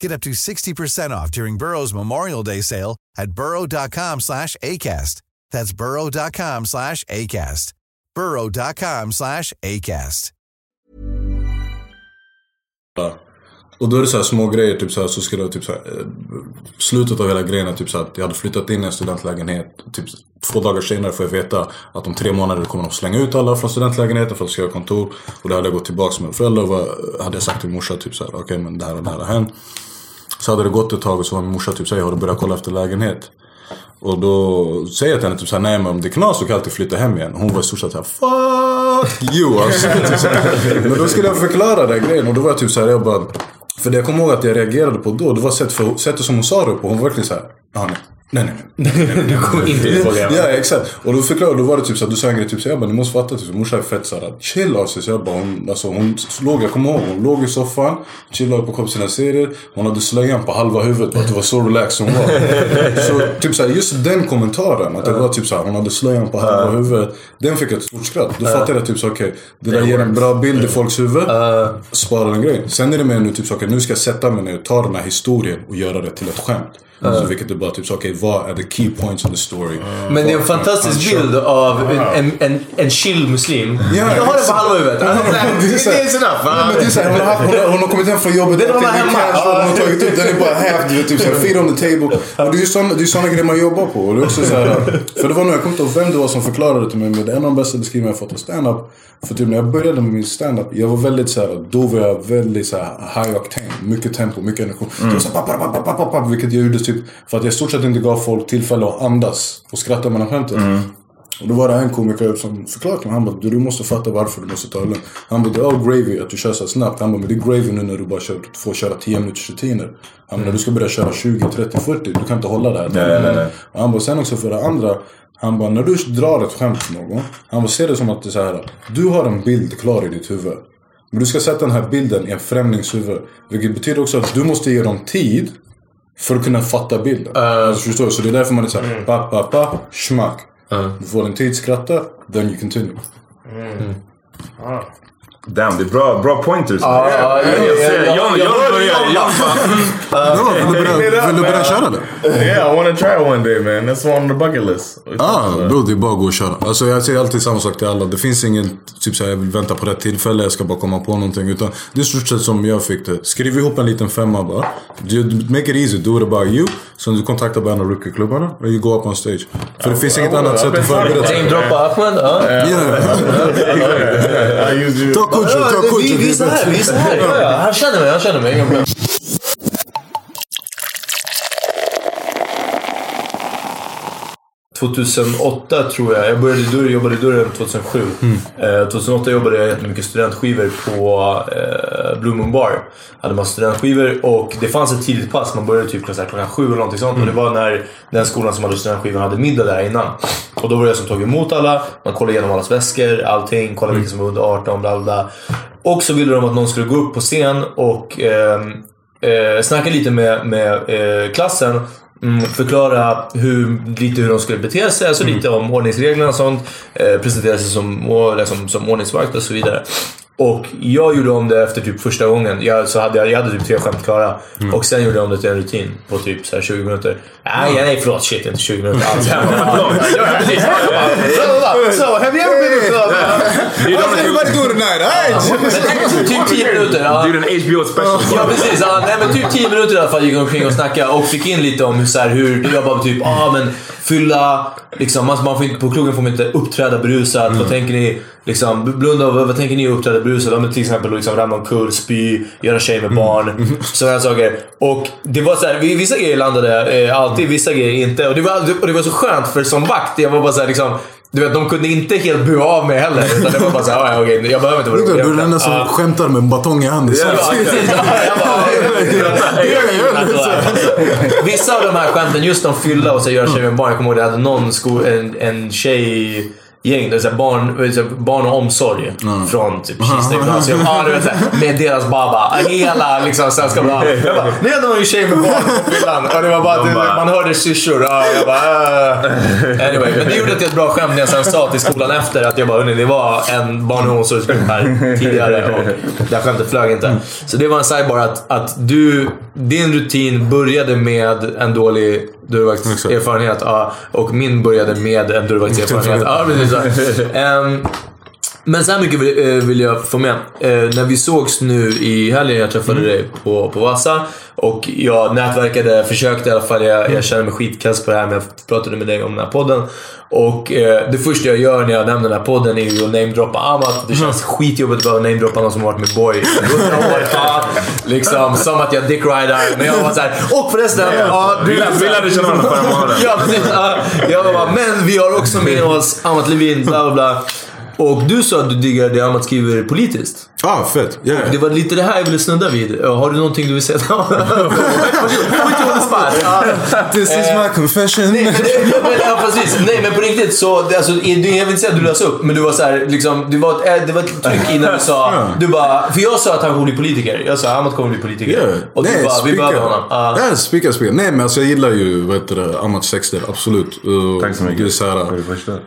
Get up to 60% off during Burrow's Memorial Day sale at burrow.com slash ACAST. That's burrow.com slash ACAST. burrow.com slash ACAST. Och då är det så här små grejer, typ så, här, så skulle jag typ så här, eh, Slutet av hela grejen är typ så här, att jag hade flyttat in i en studentlägenhet. Typ två dagar senare får jag veta att om tre månader kommer de slänga ut alla från studentlägenheten för att skriva kontor. Och då hade jag gått tillbaka med föräldrar och hade jag sagt till morsan typ så här, okej okay, men det här och det här har hänt. Så hade det gått ett tag och så var min morsa typ såhär, har du börjat kolla efter lägenhet? Och då säger jag till henne typ såhär, nej men om det är knas så kan jag alltid flytta hem igen. Och hon var i stort sett såhär, fuck you alltså. Typ men då skulle jag förklara den grejen och då var jag typ såhär, jag bara för det jag kommer ihåg att jag reagerade på då, det var sättet, sätt som hon sa det på. Hon var verkligen såhär, ah, nej. Nej nej. Du kommer inte ihåg Ja exakt. Och då förklarade, då var det typ såhär, du sa en grej typ såhär, jag bara, ni måste fatta typ, morsan är fett såhär, chill alltså. Så jag bara, hon, alltså hon låg, jag kommer ihåg, hon låg i soffan, chillade på kom sina serier. Hon hade slöjan på halva huvudet, bara att det var så relaxed hon var. <laughs> så typ såhär, just den kommentaren, att det var typ såhär, hon hade slöjan på halva huvudet. Den fick ett stort skratt. Då fattade jag typ så okej, okay, det där ger en bra bild i folks huvud. Spara den grejen. Sen är det mer nu typ så okej, okay, nu ska jag sätta mig ner och ta den här historien och göra det till ett skämt. Uh. Så vilket är bara typ så okej, okay, vad är the key points of the story? Men det är en fantastisk bild av en, en, en, en chill muslim. Ja, jag har det på halva huvudet. Ja, det är så enough. Hon, har, hon, har, hon har kommit hem från jobbet. Den var hemma. Casual, hon har tagit ut den är bara half, du vet, typ såhär, feet on the table. Och det är ju det är såna grejer man jobbar på. Och det är också så här, för det var nog, jag kommer inte ihåg vem det var som förklarade till mig. Men det är en av de bästa beskrivningarna jag fått av stand-up. För typ när jag började med min stand-up, jag var väldigt såhär, då var jag väldigt såhär high octane. Mycket tempo, mycket energi. Mm. Jag så här, papp, papp, papp, vilket jag gjorde typ för att jag i stort sett inte gav folk tillfälle att andas och skratta mellan skämten. Mm. Och då var det en komiker som förklarade till mig. Han bara, du, du måste fatta varför du måste ta det lugnt. Han bara, det är all gravy att du kör så snabbt. Han bara, men det är gravy nu när du bara kör, får köra 10 minuters rutiner. Han bara, när du ska börja köra 20, 30, 40. Du kan inte hålla det här. Nej, nej, nej. Han bara, sen också för det andra. Han bara, när du drar ett skämt till någon. Han bara, se det som att det är så här. Du har en bild klar i ditt huvud. Men du ska sätta den här bilden i en främlings huvud. Vilket betyder också att du måste ge dem tid. För att kunna fatta bilden. Uh, alltså, förstår du? Så det är därför man är såhär, mm. pa, pa, pa, schmack. Uh. Du får en tid skratta, then you continue. Mm. Ah. Damn, det är bra, bra pointers. Ah, ja, ja, ja, John, John börjar. John bara... Vill du börja köra det? Yeah, I wanna try one day man. That's on the bucket list. Ah, bro, det är bara att gå och köra. Alltså jag säger alltid samma sak till alla. Det finns ingen, typ såhär, jag vill vänta på rätt tillfälle, jag ska bara komma på någonting. Utan det är stort sett som jag fick det. Skriv ihop en liten femma bara. Make it easy, do it about you. Sen du kontaktar bara en av rookieklubbarna och you go up on stage. För det finns inget annat sätt att förbereda sig. Namedroppa Ahmed, ja. <laughs> Coachen, ta coachen. Vi är så här, vi är så här. Ja, ja. Han känner mig, han känner mig. 2008 tror jag. Jag började dörr, jobbade i dörren 2007. Eh, 2008 jobbade jag jättemycket studentskivor på eh, Blue Moon Bar. Hade massa studentskivor och det fanns ett tidigt pass. Man började typ klockan klockan sju eller någonting sånt. Och det var när den skolan som hade studentskivor hade middag där innan. Och då var det jag som tog emot alla. Man kollade igenom allas väskor, allting. Kollade vilka som var under 18, bla bla. Och så ville de att någon skulle gå upp på scen och ehm, eh, snacka lite med, med eh, klassen. Mm, förklara hur, lite hur de skulle bete sig, alltså lite om ordningsreglerna och sånt. Eh, presentera sig som, liksom, som ordningsvakt och så vidare. Och jag gjorde om det efter typ första gången. Jag, så hade jag, hade typ tre skämt klara. Och sen gjorde jag om det till en rutin på typ så här 20 minuter. Nej, nej förlåt. Shit, inte 20 minuter alls. So, have you ever been club? What's everybody doing tonight? Alright! Typ 10 minuter. Ja. Du är en HBO special. Ja precis, ja, nej, men typ 10 minuter i alla fall gick omkring och snackade och fick in lite om hur, så här, hur jag bara typ, ah men fylla, liksom, man, man får inte, på krogen får man inte uppträda berusat. Vad tänker ni? Liksom, blunda, vad, vad tänker ni uppträda berusat? Ja, men till exempel liksom, ramla omkull, spy, göra tjej med barn. Sådana saker. Och det var så här, vi- vissa grejer landade eh, alltid, vissa grejer inte. Och det, var, och det var så skönt för som vakt, jag var bara så här, liksom, du vet, de kunde inte helt bua av mig heller. Utan det var bara såhär, ja, okej, jag behöver inte vara Du är rolig. den enda som skämtar med en batong i handen. Ja, Vissa av de här skämten, just om fylla och så göra tjej med barn. Jag kommer ihåg att jag hade någon sko, en, en tjej gäng, det är så barn, så barn och omsorg från typ Kista gymnasium. Ja, du vet, så här, med deras baba. Hela liksom, svenska bra. Jag bara, nu är det en tjej med barn på fyllan. Och det var bara, det, man hörde syrsor. Ja, jag bara, äh. Anyway, men det gjorde till ett bra skämt när jag sen sa till skolan efter att jag bara, hörni, det var en barn och omsorgsgrupp här tidigare och det här skämtet flög inte. Så det var en sidebar att, att du, din rutin började med en dålig dörrvaktserfarenhet ja, och min började med en dörrvaktserfarenhet. <laughs> Ja, precis så. <laughs> Ehm, men så här mycket vill, eh, vill jag få med. Eh, när vi sågs nu i helgen, jag träffade dig på, på Vasa och jag nätverkade, försökte i alla fall. Jag, jag känner mig skitkass på det här men jag pratade med dig om den här podden. Och eh, det första jag gör när jag nämner den här podden är ju att namedroppa Amat. Det känns skitjobbigt att behöva namedroppa någon som har varit med Boy i 100 år. <laughs> Ja, liksom som att jag dickridar. Men jag var såhär, och förresten. Ja, Vi lärde- vi lärde känna varandra förra månaden. <laughs> Ja, precis. Ja, jag bara, men vi har också med oss Amat Levin, bla bla bla. Och du sa att du diggar det Amat skriver politiskt. Ja, ah, fett. Yeah. Det var lite det här jag ville snudda vid. Har du någonting du vill säga? <laughs> <laughs> This is my confession. Nej, men, det, men, ja, precis. Nej, men på riktigt så... Det, alltså, jag vill inte säga att du lös upp, men du var så här, liksom, det, var ett, eh, det var ett tryck <laughs> innan du sa... Du bara... För jag sa att han kommer bli politiker. Jag sa att Amat kommer bli politiker. Yeah. Och du bara, vi behöver honom. Ja. Ja, spika, spika. Nej men alltså jag gillar ju vad heter det, Amats texter, absolut. Uh, Tack så mycket. Det är så här,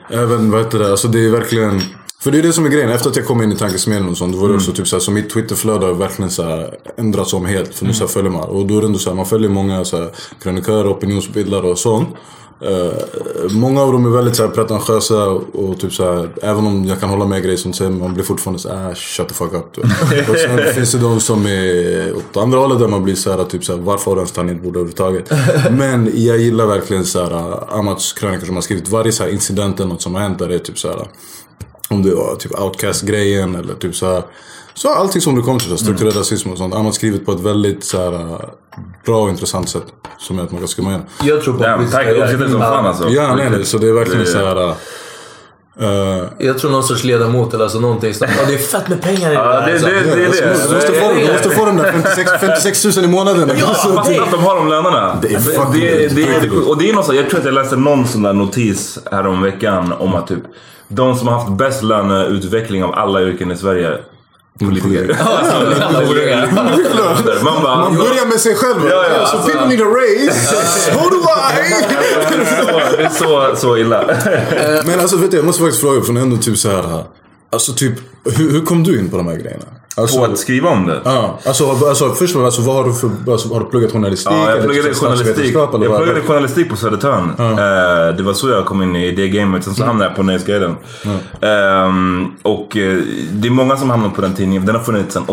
även vad heter det, alltså det är verkligen... För det är det som är grejen, efter att jag kom in i tankesmedjan och sånt, då var det Mm. också typ såhär, så mitt Twitterflöde har verkligen såhär ändrats om helt. För nu så här följer man, och då är det ändå såhär, man följer många såhär, krönikörer, opinionsbildare och sånt. Eh, många av dem är väldigt såhär, pretentiösa och typ såhär, även om jag kan hålla med grejer som säger, man blir fortfarande såhär, ah, shut the fuck up. <laughs> och sen finns det de som är åt andra hållet där man blir såhär, typ såhär, varför har du ens tangentbord överhuvudtaget? <laughs> Men jag gillar verkligen såhär, Amats krönikor som har skrivit, varje såhär incident eller något som har hänt där är typ såhär om det var typ outcast-grejen eller typ så här. Så allting som det kom till, så här, strukturell rasism och sånt. Han har skrivit på ett väldigt så här, äh, bra och intressant sätt. Som gör att man kan skumma igenom. Jag tror på politiska tack. Uppskattar det som fan alltså. Ja, är det. Så det är verkligen Det- så här. äh, Jag tror någon sorts ledamot eller alltså någonting. sånt. Ja, det är fett med pengar i Ja, det, alltså. det, det är du, det. måste, du, måste få, du måste få de där 56, 56 000 i månaden. Ja, fast att de har de lönerna. Det är fucking det, det, sjukt. och det är något så, jag tror att jag läste någon sån där notis här om veckan om att typ de som har haft bäst löneutveckling av alla yrken i Sverige Politiker. <laughs> Man bara... Man börjar med sig själv. Ja, ja, so alltså- people need a raise. So do I! Det är så, så illa. Men alltså vet du, jag måste faktiskt fråga, för det är ändå typ så här. Alltså typ, hur, hur kom du in på de här grejerna? Alltså, På att skriva om det? Ja, alltså, alltså först och alltså, vad har du för, alltså, har du pluggat journalistik? Ja, jag pluggade typ journalistik. Jag pluggade journalistik på Södertörn. Eh, det var så jag kom in i det gamet. Sen så hamnade jag på Nöjesguiden. Ehm, och eh, det är många som hamnat på den tidningen. Den har funnits sedan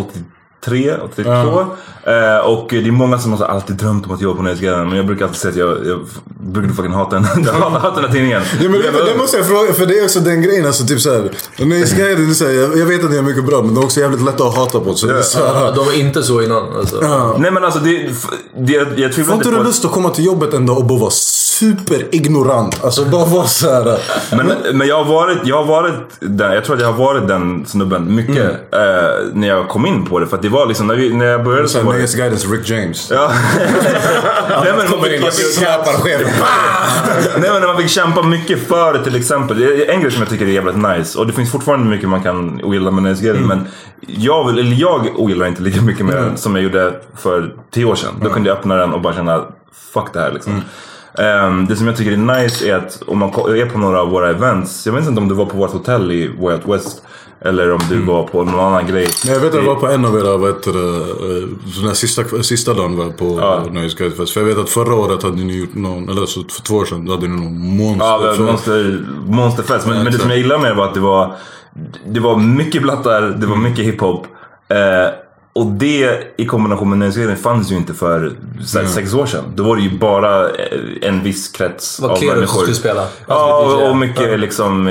83, 82. Eh, och det är många som har så alltid drömt om att jobba på Nöjesguiden. Men jag brukar alltid säga att jag, jag brukar fucking hata den. <laughs> jag hatar den här tidningen. Ja, men det, det måste jag fråga, för det är också den grejen. Alltså, typ såhär, Nöjesguiden, så jag, jag vet att ni är mycket bra, men de är också jävligt lätta att hata på. Så det är så här, Ja, de var inte så innan. Alltså. Ja. Nej men alltså det, det jag, jag tvivlar Får inte inte du på... lust att komma till jobbet en dag och bara vara superignorant. Alltså bara vara såhär. Men, men jag har varit, jag har varit den, jag tror att jag har varit den snubben mycket Mm. eh, när jag kom in på det. För att det var liksom, när, vi, när jag började Så så var det... Nöjesguidens Rick James. Ja. <laughs> Nej, men Kommer in och släpar chefen. <laughs> Nej men när man fick kämpa mycket för det till exempel. Det är en grej som jag tycker är jävligt nice. Och det finns fortfarande mycket man kan ogilla med Nöjesguiden. Mm. Men jag, vill, eller jag ogillar inte lika mycket med den som jag gjorde för tio år sedan. Då kunde jag öppna den och bara känna fuck det här liksom. Mm. Ehm, det som jag tycker är nice är att om man är på några av våra events. Jag vet inte om du var på vårt hotell i Way Out West. Eller om du var på någon annan grej. Men jag vet att jag var på en av era, vad heter det, eh, den här sista, sista dagen var på Ja. Nöjesguidefest. För jag vet att förra året hade ni gjort någon, eller så för två år sedan, hade ni någon monster. Ja, monster, monsterfest. Men, men det som jag gillade med det var att det var, det var mycket blattar, det var mycket hiphop. Eh, och det i kombination med nöjesguiden fanns ju inte för så här, Mm. sex år sedan. Då var det ju bara eh, en viss krets var av människor. skulle spela. Ja, Alltså, och, och mycket Ja. liksom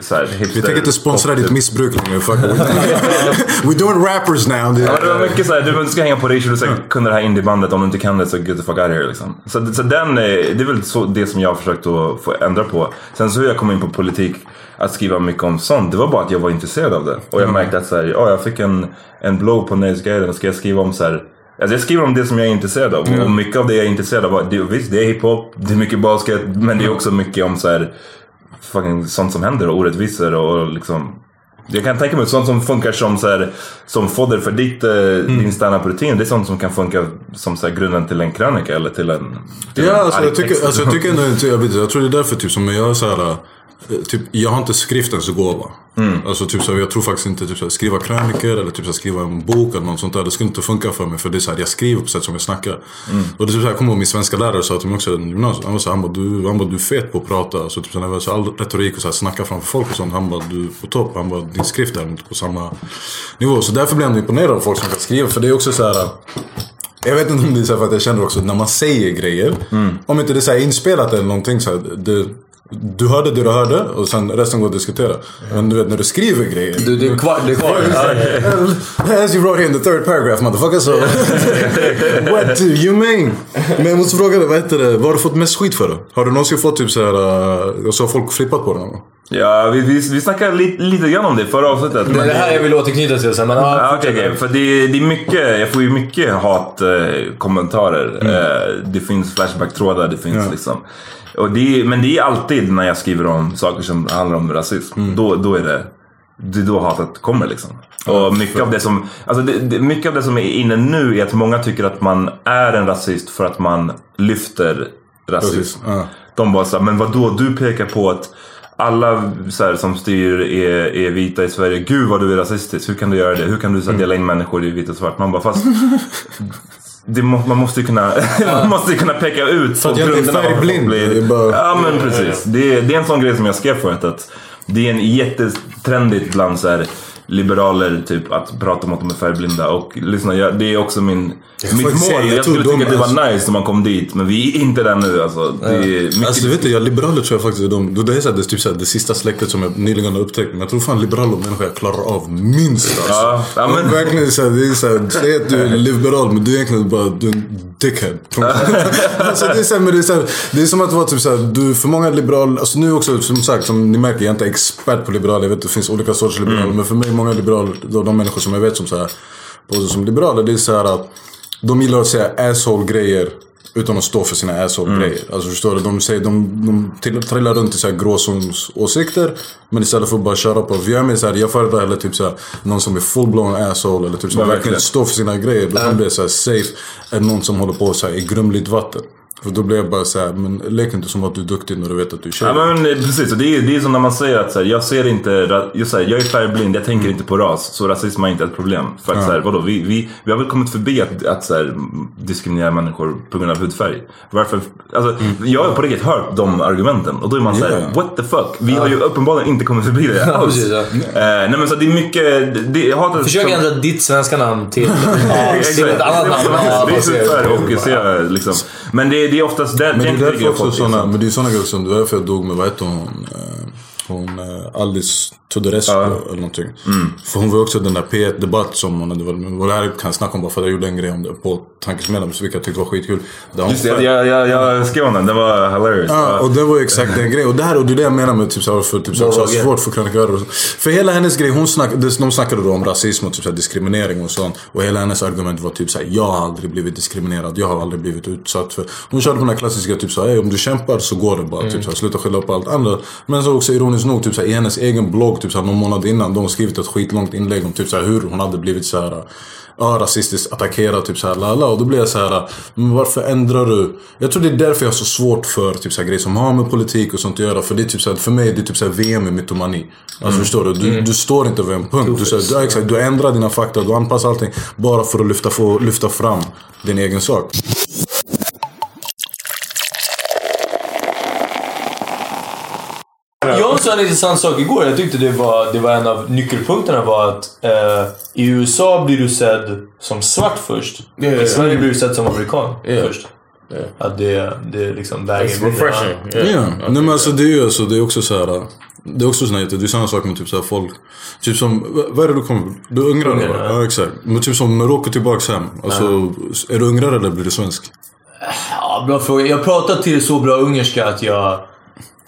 så här, hipster. Vi tänker inte sponsra ditt missbruk längre. Fuck. <laughs> We're doing rappers now. dude. Ja, det var mycket såhär, du ska hänga på och så kunna det här indiebandet. Om du inte kan det så get the fuck out of here liksom. Så, så den, eh, det är väl så, det som jag har försökt att få ändra på. Sen så hur jag kom in på politik, att skriva mycket om sånt. Det var bara att jag var intresserad av det. Och jag Mm. märkte att så här, ja, jag fick en, en blogg på Nöjesguiden. Ska jag skriva om så här, Alltså jag skriver om det som jag är intresserad av. Mm. Och mycket av det jag är intresserad av, det, visst det är hiphop, det är mycket basket. Men det är också mycket om så här, fucking sånt som händer och orättvisor och liksom jag kan tänka mig sånt som funkar som, så här, som fodder för ditt, eh, Mm. din standup-rutin. Det är sånt som kan funka som så här, grunden till en krönika eller till en... Till Ja, en alltså, jag, tycker, alltså, jag tycker ändå inte, jag, vet, jag tror det är därför typ som jag så här. Eh, Typ, jag har inte skriftens gåva. Mm. Alltså, typ, så jag tror faktiskt inte typ, så skriva krönikor eller typ, så skriva en bok eller något sånt där. Det skulle inte funka för mig. För det är så här, jag skriver på sätt som jag snackar. Mm. Och det är typ, så här, jag kommer ihåg min svenska lärare sa till mig också i gymnasiet. Han var så här, han bara, du, han bara, du är fet på att prata. Alltså, typ, så när det var så all retorik och så här, snacka framför folk och sånt. Han bara, du är på topp. Han bara, din skrift är inte på samma nivå. Så därför blir jag imponerad av folk som kan skriva. För det är också så här. Jag vet inte om det är så för att jag känner också när man säger grejer. Mm. Om inte det är inspelat eller någonting så här, det, Du hörde det du hörde och sen resten går att diskutera. Men du vet när du skriver grejer. Du, det är kvar. Det är kvar. <laughs> As you wrote in the third paragraph motherfucker so. <laughs> What do you mean? Men jag måste fråga dig, vad heter det? Vad har du fått mest skit för då? Har du någonsin fått typ såhär, uh, så har folk flippat på det någon gång? Ja, vi, vi, vi snackade lite, lite grann om det i förra avsnittet. Det är det här jag vill återknyta till sen. Men, ja, Ja, okej, okej. För det, det är mycket, jag får ju mycket hatkommentarer. Eh, kommentarer. Eh, det finns flashback-trådar, det finns Ja. liksom. Och det är, men det är alltid när jag skriver om saker som handlar om rasism. Då, då är det, det är då hatet kommer liksom. Och mycket av, det som, alltså det, det, mycket av det som är inne nu är att många tycker att man är en rasist för att man lyfter rasism. Ja. De bara såhär, men vad då? Du pekar på att alla så här, som styr är, är vita i Sverige. Gud vad du är rasistisk. Hur kan du göra det? Hur kan du så här, dela in människor i vitt och svart? Man bara, fast <laughs> det må, man måste ju kunna, <laughs> man måste kunna peka ut För att jag inte är färgblind. är blir... bara- Ja men precis. Det är, det är en sån grej som jag skrev förut. Att det är en jättetrendigt bland så här, liberaler typ att prata om att de är färgblinda. Och lyssna, jag, det är också min, Jag mitt inte säga, mål. jag Jag skulle de- tycka att det var alltså- nice om man kom dit. Men vi är inte där nu alltså. Det är mycket Alltså vet du, jag liberaler tror jag faktiskt är de, det är, så här, det, är typ så här, det sista släktet som jag nyligen har upptäckt. Men jag tror fan liberaler människor jag klarar av minst alltså. Ja, men- Verkligen så här, det är så här, säg att du är <laughs> liberal men du är egentligen bara du dickhead. <laughs> alltså, det, är så här, men det, är så här, det är som att vara typ så här, du för många liberaler, alltså nu också som sagt som ni märker jag är inte expert på liberaler. Jag vet att det finns olika sorters liberaler. Mm. Men för mig många liberaler, de, de människor som jag vet som så här, som liberaler det är så här att de gillar att säga asshole grejer utan att stå för sina asshole-grejer. Alltså förstår du? De, säger, de, de till- trillar runt i så här gråzonsåsikter. Men istället för att bara köra på. För jag, med så här, jag föredrar hellre typ så här, någon som är full-blown asshole. Eller typ som verkligen står för sina grejer. Då kan bli så här safe. Än någon som håller på så här, i grumligt vatten. För då blir jag bara så här, men lek inte som att du är duktig när du vet att du är tjej. Ja men eh, precis, och det är, det är som när man säger att så här, jag ser inte, jag, så här, jag är färgblind, jag tänker inte på ras. Så rasism är inte ett problem. För att Ja. så här, vadå, vi, vi, vi har väl kommit förbi att, att så här, diskriminera människor på grund av hudfärg. Varför? Alltså, Jag har på riktigt hört de argumenten och då är man såhär, Mm. Yeah. what the fuck? Vi har ju uppenbarligen inte kommit förbi det Ja, alls. precis, ja. Eh, nej men så det är mycket, det, jag hatar Försök som- ändra ditt svenska namn till, <laughs> till ett annat namn. Ja, Det är och se, liksom. Men det, det är oftast den, Men det är därför också såna, liksom. men det är såna grejer som, det är därför jag dog med, vad heter hon? Hon, eh, Alice Tudorescu eller någonting. För hon var också den där P1-debatt som hon hade varit med det här kan jag snacka om bara för att jag gjorde en grej om det på Tankesmedlem, vilket jag tyckte var skitkul. Just det, jag, jag, jag skrev om den. Den var hilarious. Ja, och det var ju exakt den grejen. Och det här och det är det jag menar med typ, såhär, för typ, såhär, så svårt för krönikörer. För hela hennes grej, hon snack, de snackade då om rasism och typ, såhär, diskriminering och sånt. Och hela hennes argument var typ såhär, jag har aldrig blivit diskriminerad. Jag har aldrig blivit utsatt för... Hon körde på den här klassiska typ såhär, "Ey, om du kämpar så går det bara. Typ, såhär, sluta skylla på allt andra. Men så också ironiskt nog, typ, såhär, i hennes egen blogg typ, såhär, någon månad innan, de har skrivit ett skitlångt inlägg om typ, såhär, hur hon hade blivit såhär ja, rasistiskt attackerad, typ såhär, lala. Och då blir jag så här, men varför ändrar du? Jag tror det är därför jag har så svårt för typ såhär, grejer som har med politik och sånt att göra. För det är typ såhär, för mig det är typ såhär VM i mytomani. Alltså förstår du? Du, du står inte vid en punkt. Du, såhär, du, exakt, du ändrar dina fakta, du anpassar allting. Bara för att lyfta, få, lyfta fram din egen sak. Sa en intressant sak igår. Jag tyckte det var, det var en av nyckelpunkterna var att eh, i USA blir du sedd som svart först. Ja, ja. I Sverige blir du sedd som amerikan först. Att det, det är liksom vägen It's refreshing. Ja. Ja, nej men alltså det är ju alltså, det är också så här. Det är också sån här, det är samma sak med typ så här folk. Typ som, vad är det du kommer, du är ungrare va? ja. Ja exakt. Men typ som när du åker tillbaks hem. Alltså, är du ungrare eller blir du svensk? Ja, bra fråga. Jag pratar till så bra ungerska att jag...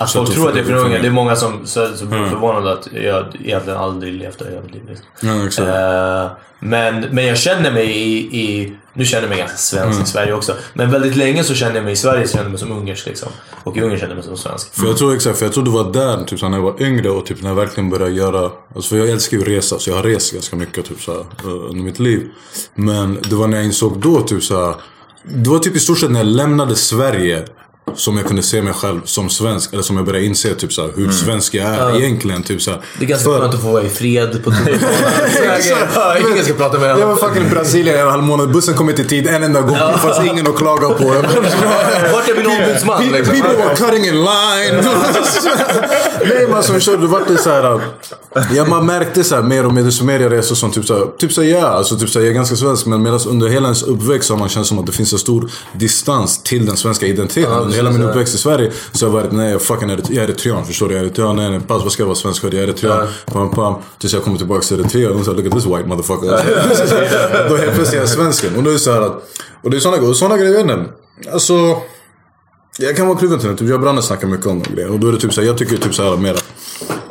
Att Så folk tror att det är från Ungern. Det är många som, som som Mm. förvånade att jag egentligen aldrig levt där i hela mitt liv. liksom. Ja exakt. Eh, men, men jag känner mig i, i... Nu känner jag mig ganska svensk Mm. i Sverige också. Men väldigt länge så kände jag mig i Sverige så kände jag mig som ungersk. Liksom. Och i Ungern kände jag mig som svensk. För jag tror exakt, för jag tror du var där typ så när jag var yngre och typ när jag verkligen började göra Alltså för jag älskar ju att resa, så jag har rest ganska mycket typ så här, eh, under mitt liv Men det var när jag insåg då typ så här, Det var typ i stort sett när jag lämnade Sverige som jag kunde se mig själv som svensk. Eller som jag började inse typ så här, hur svensk jag är Ja. egentligen. Typ så här. Det är ganska För- skönt att få vara i fred på <laughs> tunnelbanan. Ingen ska prata med Jag var honom. fucking i Brasilien en halv månad. Bussen kom inte i tid en enda gång. Det fanns ingen att klaga på. <laughs> Vart är min ombudsman? Pe- Liksom? People were cutting in line. <laughs> Nej men som körde, vart det så här. Ja man märkte så här mer och mer, desto mer jag reser som typ så här, typ så här, ja, alltså typ så här, jag är ganska svensk men medan under hela ens uppväxt har man känt som att det finns en stor distans till den svenska identiteten. Ja, under hela min ja. uppväxt i Sverige så har jag varit, nej jag fucking är, jag är eritrean förstår du? Jag är eritrean, nej nej pass vad ska jag vara svensk för? Jag är eritrean. Pam, pam. Tills jag kommer tillbaka till Eritrea och de säger look at this white motherfucker. <laughs> Då helt plötsligt är jag svensken. Och då är det så här att, och det är sådana sådana grejer. Alltså jag kan vara kluven till det. Typ, jag och Branne snackar mycket om de grejerna. Och då är det typ så här, jag tycker typ så här mer att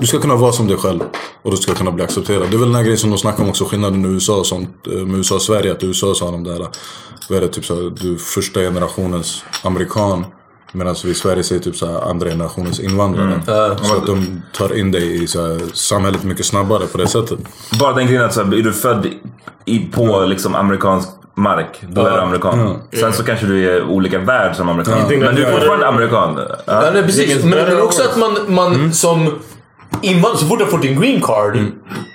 du ska kunna vara som dig själv. Och du ska kunna bli accepterad. Det är väl den här grejen som de snackar om också, skillnaden med USA och sånt. eh, Med USA och Sverige. Att i USA så har de där, vad är det, typ så här, du är första generationens amerikan. Medan vi i Sverige säger typ så här, andra generationens invandrare. Så att de tar in dig i så här, samhället mycket snabbare på det sättet. Bara den grejen att så här, är du född i, på liksom amerikansk mark, då är du amerikan. Sen så kanske du är olika värld som amerikan. Men du är fortfarande amerikan. Ja, nej, precis. Men, men också att man, man som invandrare, så fort du har fått din green card,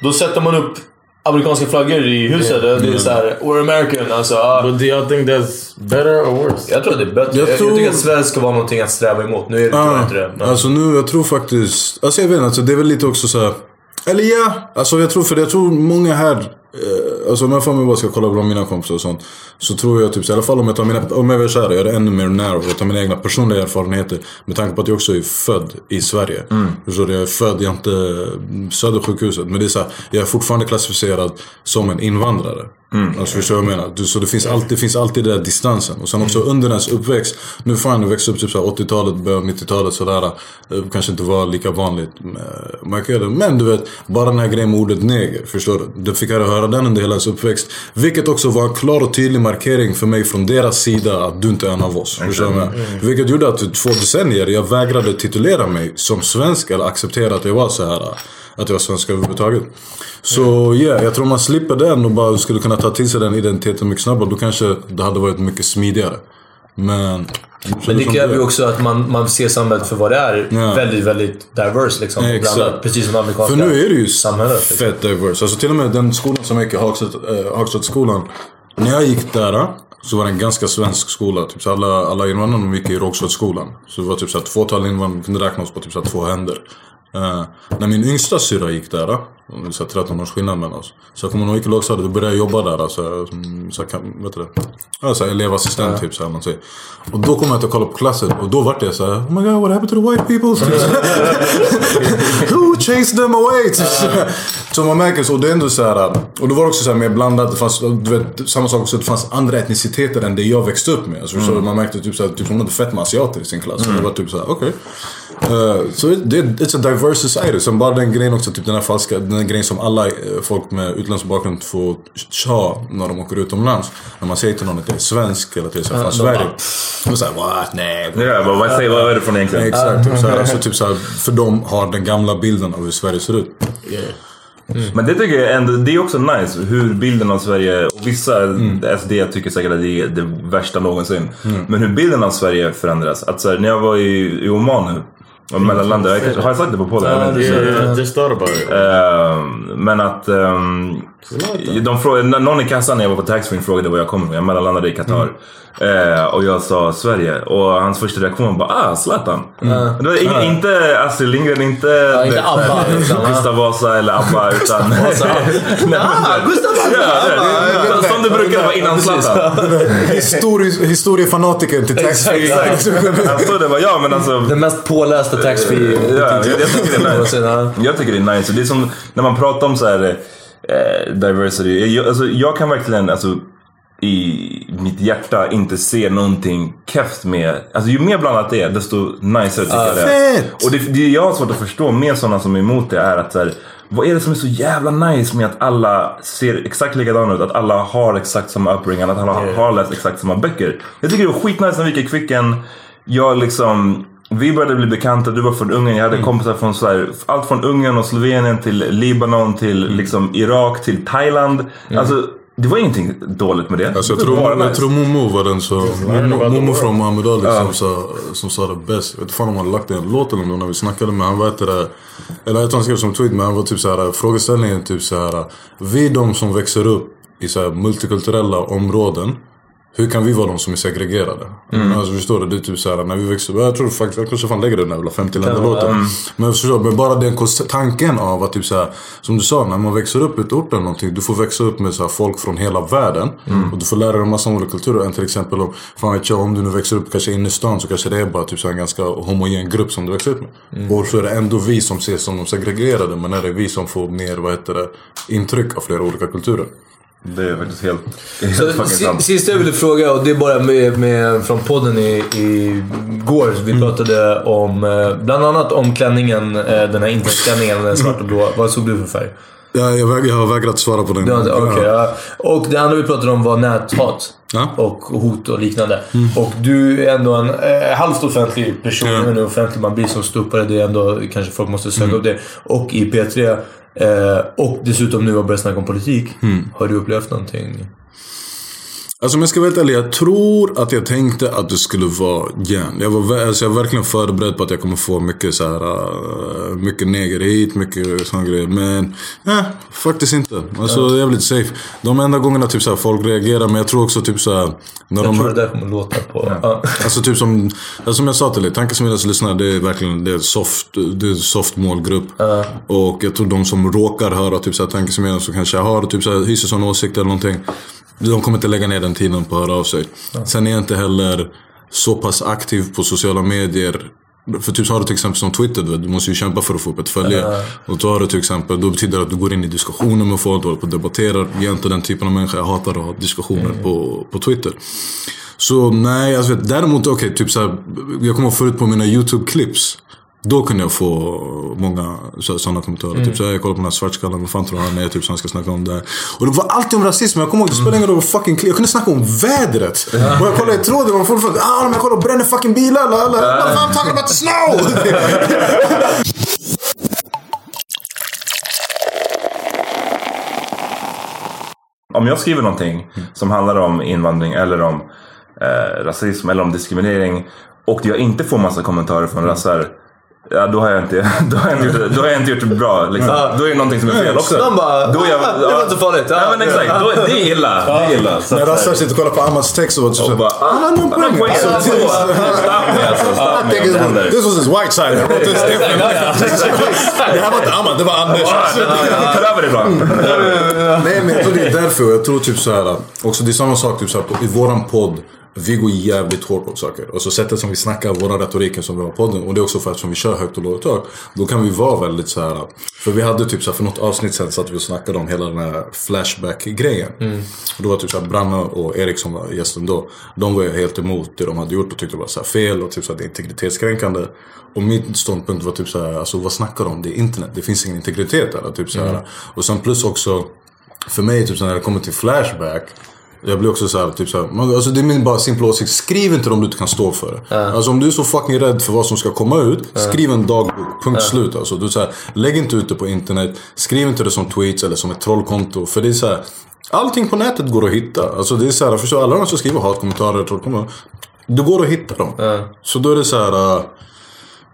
då sätter man upp amerikanska flaggor i huset. Det är såhär, we're American. Alltså, ah. But do y'all think that's better or worse? Jag tror att det är bättre. Jag Jag, tror- jag tycker att svensk ska vara någonting att sträva emot. Nu är det Ah, inte det. Men... Alltså nu, jag tror faktiskt... Alltså jag vet inte, alltså det är väl lite också så här. Eller ja, alltså jag tror för jag tror många här... Eh, alltså om jag får mig bara ska kolla bland mina kompisar och sånt. Så tror jag typ, så i alla fall om jag tar mina... Om jag säga det, jag är ännu mer narrow. Jag tar mina egna personliga erfarenheter. Med tanke på att jag också är född i Sverige. Förstår du? Jag är född, jag är inte Södersjukhuset. Men det är så här, jag är fortfarande klassificerad som en invandrare. Alltså förstår du vad jag menar? Du, så det finns, alltid, det finns alltid den där distansen. Och sen också under ens uppväxt. Nu fan, du växte upp typ så här 80-talet, början av 90-talet sådär. eh, Kanske inte var lika vanligt med markerade. Men du vet, bara den här grejen med ordet neger. Förstår du? Du fick höra den under hela ens uppväxt. Vilket också var en klar och tydlig markering för mig från deras sida att du inte är en av oss. Förstår du vad jag menar? Vilket gjorde att i två decennier jag vägrade titulera mig som svensk eller acceptera att jag var så här att jag var svensk överhuvudtaget. Så ja, yeah, jag tror man slipper den och bara skulle kunna ta till sig den identiteten mycket snabbare. Då kanske det hade varit mycket smidigare. Men... Men det kräver ju också att man, man ser samhället för vad det är. Ja. Väldigt, väldigt diverse liksom. Exakt. blandat. Precis som det amerikanska För nu är det ju samhället. Liksom. fett diverse. Alltså till och med den skolan som jag gick i, eh, Hagstedtskolan. När jag gick där så var det en ganska svensk skola. Typ så alla, alla invandrare de gick i Rågsvedsskolan. Så det var typ så att fåtal invandrare kunde räknas på typ så här två händer. Eh, när min yngsta syrra gick där. Det är så här 13 års skillnad mellan oss. Så jag kommer när jag gick i lågstadiet, då började jag jobba där. Alltså, så här, kan- vet du det? Ja, så här, elevassistent typ. Så här, någonting. Och då kom jag till att kolla på klassen. Och då var det så här, Oh my god, what happened to the white people? Så. <laughs> Who chased them away? Så. Så man märker så. Och det är ändå så här. Och då var det också så här mer blandat. Det fanns, du vet, samma sak också. Det fanns andra etniciteter än det jag växte upp med. Alltså, så Mm. man märkte typ så här, typ, hon hade fett med asiater i sin klass. Mm. Och det var typ så här, okej. Eh, Så det it's a diverse society. Sen bara den grejen också, typ den här falska, den grejen som alla eh, folk med utländsk bakgrund får ha när de åker utomlands. När man säger till någon att det är svensk eller att det är så här, Ja, från de Sverige. Och såhär, what? Nej. Ja, vad- säger- vad är det från egentligen? Exakt. Så här, <laughs> alltså, typ så här, för de har den gamla bilden av hur Sverige ser ut. Men det tycker jag ändå, det är också nice hur bilden av Sverige, och vissa SD tycker säkert att det är det värsta någonsin. Mm. Men hur bilden av Sverige förändras. Att så här, när jag var i, i Oman nu, jag kanske- har jag sagt det på podden? Ja, det- just thought about it. Ehm, men att um, de frågade, någon i kassan när jag var på taxfree frågade var jag kommer ifrån. Jag mellanlandade i Qatar. Eh, och jag sa Sverige. Och hans första reaktion var bara ah, Zlatan. Mm. Det var ing, Ja. Inte Astrid Lindgren, inte, inte ABBA, liksom, va? Gustav Vasa eller ABBA. Utan... Vasa. Nej, Ah, Gustav Vasa! Det- brukade vara innan Zlatan. Histori- Historiefanatikern till taxfree. Han stod där och bara, ja men alltså. Den mest pålästa taxfree Ja, jag, jag tycker det är nice. Jag tycker det är nice. Det är som när man pratar om så här eh, diversity. Jag, alltså, jag kan verkligen alltså, i mitt hjärta inte se någonting keft med... Alltså ju mer blandat det är desto nicer tycker Ah, jag det är. fett! Och det, det jag har svårt att förstå med sådana som är emot det är att så här, vad är det som är så jävla nice med att alla ser exakt likadana ut? Att alla har exakt samma upbringing, att alla har läst exakt samma böcker. Jag tycker det var skitnice när vi gick i Kvicken. Jag liksom... Vi började bli bekanta, du var från Ungern, jag hade kompisar från så här, allt från Ungern och Slovenien till Libanon till liksom Irak till Thailand. Alltså, det var ingenting dåligt med det. Alltså, jag, tror, var jag nice. tror Momo var den som... Momo, från Muhammad Ali Ja. som, sa, som sa det bäst. Jag vet inte fan om han lagt den låten eller när vi snackade med han. Vet det där, eller jag tror han skrev som tweet men han var typ så här frågeställningen typ så här. Vi de som växer upp i så här multikulturella områden. Hur kan vi vara de som är segregerade? Mm. Alltså förstår du? Det är typ såhär när vi växer upp. Jag tror faktiskt, jag kanske fan lägger den där jävla 50 länder låten. mm. Men förstår? Men bara den tanken av att typ såhär. Som du sa, när man växer upp i ett ort eller någonting. Du får växa upp med så folk från hela världen. Mm. Och du får lära dig en massa olika kulturer. Än till exempel om, fan vet jag, om du nu växer upp kanske inne i stan så kanske det är bara typ så en ganska homogen grupp som du växer upp med. Mm. Och så är det ändå vi som ses som de segregerade. Men är det vi som får mer, vad heter det, intryck av flera olika kulturer. Det är faktiskt helt, helt Så, fucking sant. sista jag ville fråga, och det är bara med, med, från podden i, i går. Vi Mm. pratade om, eh, bland annat om klänningen, eh, den här internetklänningen, den svart och blå. Vad såg du för färg? Ja, jag, väg, jag har vägrat svara på den. Har Okej, ja. Och det andra vi pratade om var näthat. Ja. Och hot och liknande. Och du är ändå en eh, halvt offentlig person. Ja. Men offentlig man blir som ståuppare. Det är ändå kanske folk måste söka Mm. upp det. Och i P3. Eh, och dessutom nu har börjat snacka om politik. Mm. Har du upplevt någonting? Alltså om jag ska vara helt ärlig, jag tror att jag tänkte att det skulle vara järn. Jag var, alltså jag var verkligen förberedd på att jag kommer få mycket så här, uh, mycket neger hit, mycket sådana grejer. Men nej, faktiskt inte. Alltså jag är lite safe. De enda gångerna typ så här, folk reagerar, men jag tror också typ så här, när Jag de... tror det där kommer låta på... Ja. Alltså typ som, alltså som jag sa till dig, Tankesmedjans lyssnare det är verkligen det är soft, det är soft målgrupp. Och jag tror de som råkar höra typ såhär Tankesmedjan som kanske har typ såhär, hyser sån åsikt eller någonting. De kommer inte lägga ner den tiden på att höra av sig. Sen är jag inte heller så pass aktiv på sociala medier. För typ så har du till exempel som Twitter, du, måste ju kämpa för att få upp ett följe. Ja. Och då har du till exempel, då betyder det att du går in i diskussioner med folk, du håller på och debatterar. Jag är inte den typen av människa, jag hatar att ha diskussioner på, på Twitter. Så nej, alltså, däremot okej, typ såhär, jag kommer förut på mina YouTube-clips. Då kunde jag få många sådana kommentarer. Mm. Typ såhär, jag kollar på den här svartskallen, vad fan tror han är? Typ så han ska snacka om det här. Och det var alltid om rasism. Jag kommer ihåg, det spelade ingen roll vad fucking. Jag kunde snacka om vädret. Och jag kollade i tråden och folk frågade ah, men jag kollar och bränner fucking bilar. Alla, alla, I'm talking about the snow! Om jag skriver någonting som handlar om invandring eller om eh, rasism eller om diskriminering och jag inte får massa kommentarer från rassar. Ja, då har jag inte, <laughs> då har jag inte, gjort, då har jag inte gjort det bra. Liksom. Ja. Då är det någonting som är fel också. De bara, då är jag, "Ah, det var inte så farligt." Ja, men exakt. Då, det är illa. Det är illa. Så När Rassar sitter och kollar på Ahmads text och och bara, Han har någon poäng. Alltså, Stop me alltså. Stop me this was his white side. Det här var inte Ahmad, det var Anders. Ta över det ibland. Nej men jag tror det är därför. Jag tror typ så här. Också det är samma sak typ i våran podd. Vi går jävligt hårt på saker. Och så sättet som vi snackar, våra retoriken som vi har i podden. Och det är också för att som vi kör högt och lågt tak. Då kan vi vara väldigt så här. För vi hade typ så här, för något avsnitt sen satt vi och snackade om hela den här Flashback-grejen. Och då var typ så här, Branne och Erik som var gästen då. De var ju helt emot det de hade gjort och tyckte det var så här fel och typ så här, det är integritetskränkande. Och min ståndpunkt var typ så här, alltså vad snackar de om? Det är internet. Det finns ingen integritet där. Typ så här. Mm. Och sen plus också för mig, typ så när det kommer till Flashback. Jag blir också såhär, typ såhär, man, alltså det är min bara simpla åsikt. Skriv inte det om du inte kan stå för det. Alltså om du är så fucking rädd för vad som ska komma ut. Skriv en dagbok, punkt slut. Alltså, du, såhär, lägg inte ut det på internet. Skriv inte det som tweets eller som ett trollkonto. För det är såhär, allting på nätet går att hitta. Alltså det är såhär, förstår alla de som skriver hatkommentarer, trollkommentarer. Det går att hitta dem. Så då är det såhär... Uh, don't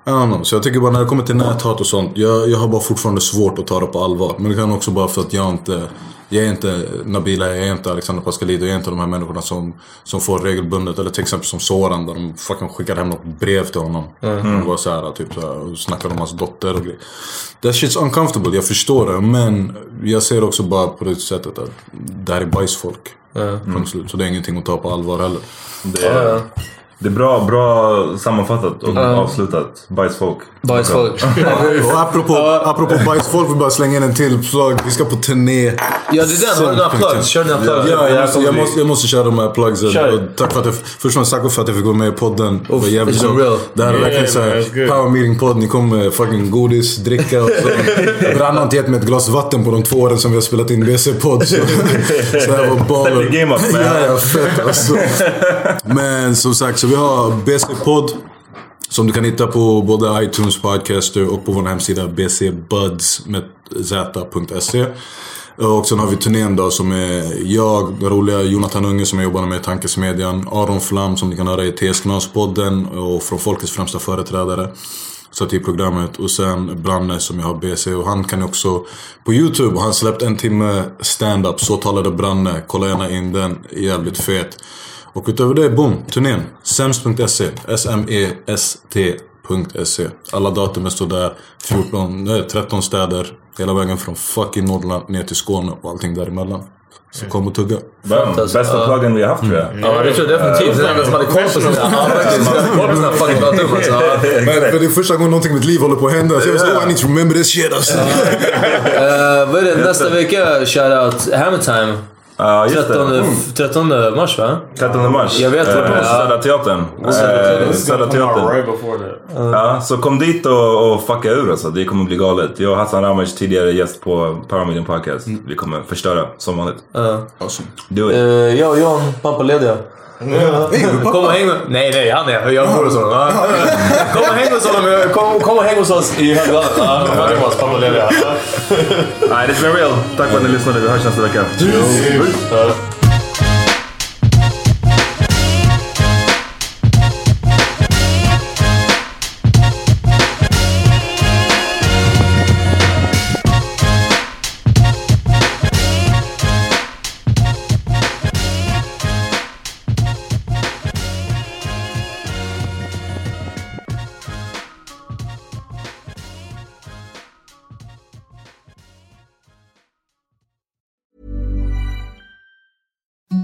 know. Så jag tycker bara när det kommer till näthat och sånt. Jag, jag har bara fortfarande svårt att ta det på allvar. Men det kan också bara för att jag inte... Jag är inte Nabila, jag är inte Alexander Pascalidou, jag är inte de här människorna som, som får regelbundet. Eller till exempel som Soran där de fucking skickar hem något brev till honom. Mm. Och var så här, typ så här, och snackar om hans dotter och grejer. That shit's uncomfortable, jag förstår det. Men jag ser också bara på det sättet att det här är bajsfolk. Slut. Så det är ingenting att ta på allvar heller. Det är, det är bra, bra sammanfattat och avslutat. Bajsfolk. Bajsfolk. Och <laughs> apropå, apropå bajsfolk, vi bara slänga in en till plugg. Vi ska på turné. Ja, det är den. Har du några plugs? Kör dina plugs. Ja, jag måste, jag, måste, jag måste köra de här plugsen. Tack för att jag, först och främst för att jag fick vara med i podden. Det var jävligt real. Det här är Yeah, verkligen man, såhär power meeting podd. Ni kom med fucking godis, dricka och så. <laughs> Brann har inte gett mig ett glas vatten på de två åren som vi har spelat in BC-podd. Så, <laughs> så det här var baller. Step game up, man. ja, ja, fett alltså. Men som sagt, så vi har BC-podd. Som du kan hitta på både iTunes Podcaster och på vår hemsida bcbuds.se. Och sen har vi turnén då som är jag, den roliga Jonathan Unge som jag jobbar med i Tankesmedjan. Aron Flam som ni kan höra i TS Knas-podden och från Folkets främsta företrädare. Satt i programmet. Och sen Branne som jag har BC och han kan också på YouTube. Han släppt en timme stand-up. Så talade Branne. Kolla gärna in den. Jävligt fet. Och utöver det, boom, turnén. Sems.se. S-M-E-S-T.se. Alla datumen står där. 14, nej, 13 städer. Hela vägen från fucking Norrland ner till Skåne och allting däremellan. Så kom och tugga. Bam. Bästa pluggen vi har haft tror jag. Ja, det tror jag definitivt. Det är som hade koll på sina... Ja, faktiskt. Som hade fucking datum alltså. Ja. Men för det är första gången någonting i mitt liv håller på att hända. Så jag var oh, I need to remember this shit alltså. Vad är det? Nästa vecka, shoutout Hammer Time. Ja, just det. 13, 13 mars va? 13 mars. Jag vet Eh, vad det är. Södra Teatern. Eh, Södra Teatern. before that. Ja, så kom dit och, och fucka ur alltså. Det kommer bli galet. Jag och Hassan Ramic, tidigare gäst på Paramedian Podcast. Vi kommer förstöra som vanligt. Awesome. Do it. Uh, jag och John, pappalediga. Kom och häng med... Nej, nej, han är Jag bor hos honom. Ja. Kom och häng hos honom. Kom, kom och häng hos oss i Högdalen. Ja, han är oss, pappalediga. Nej, it's been real. Tack för att ni lyssnade. Vi hörs nästa vecka.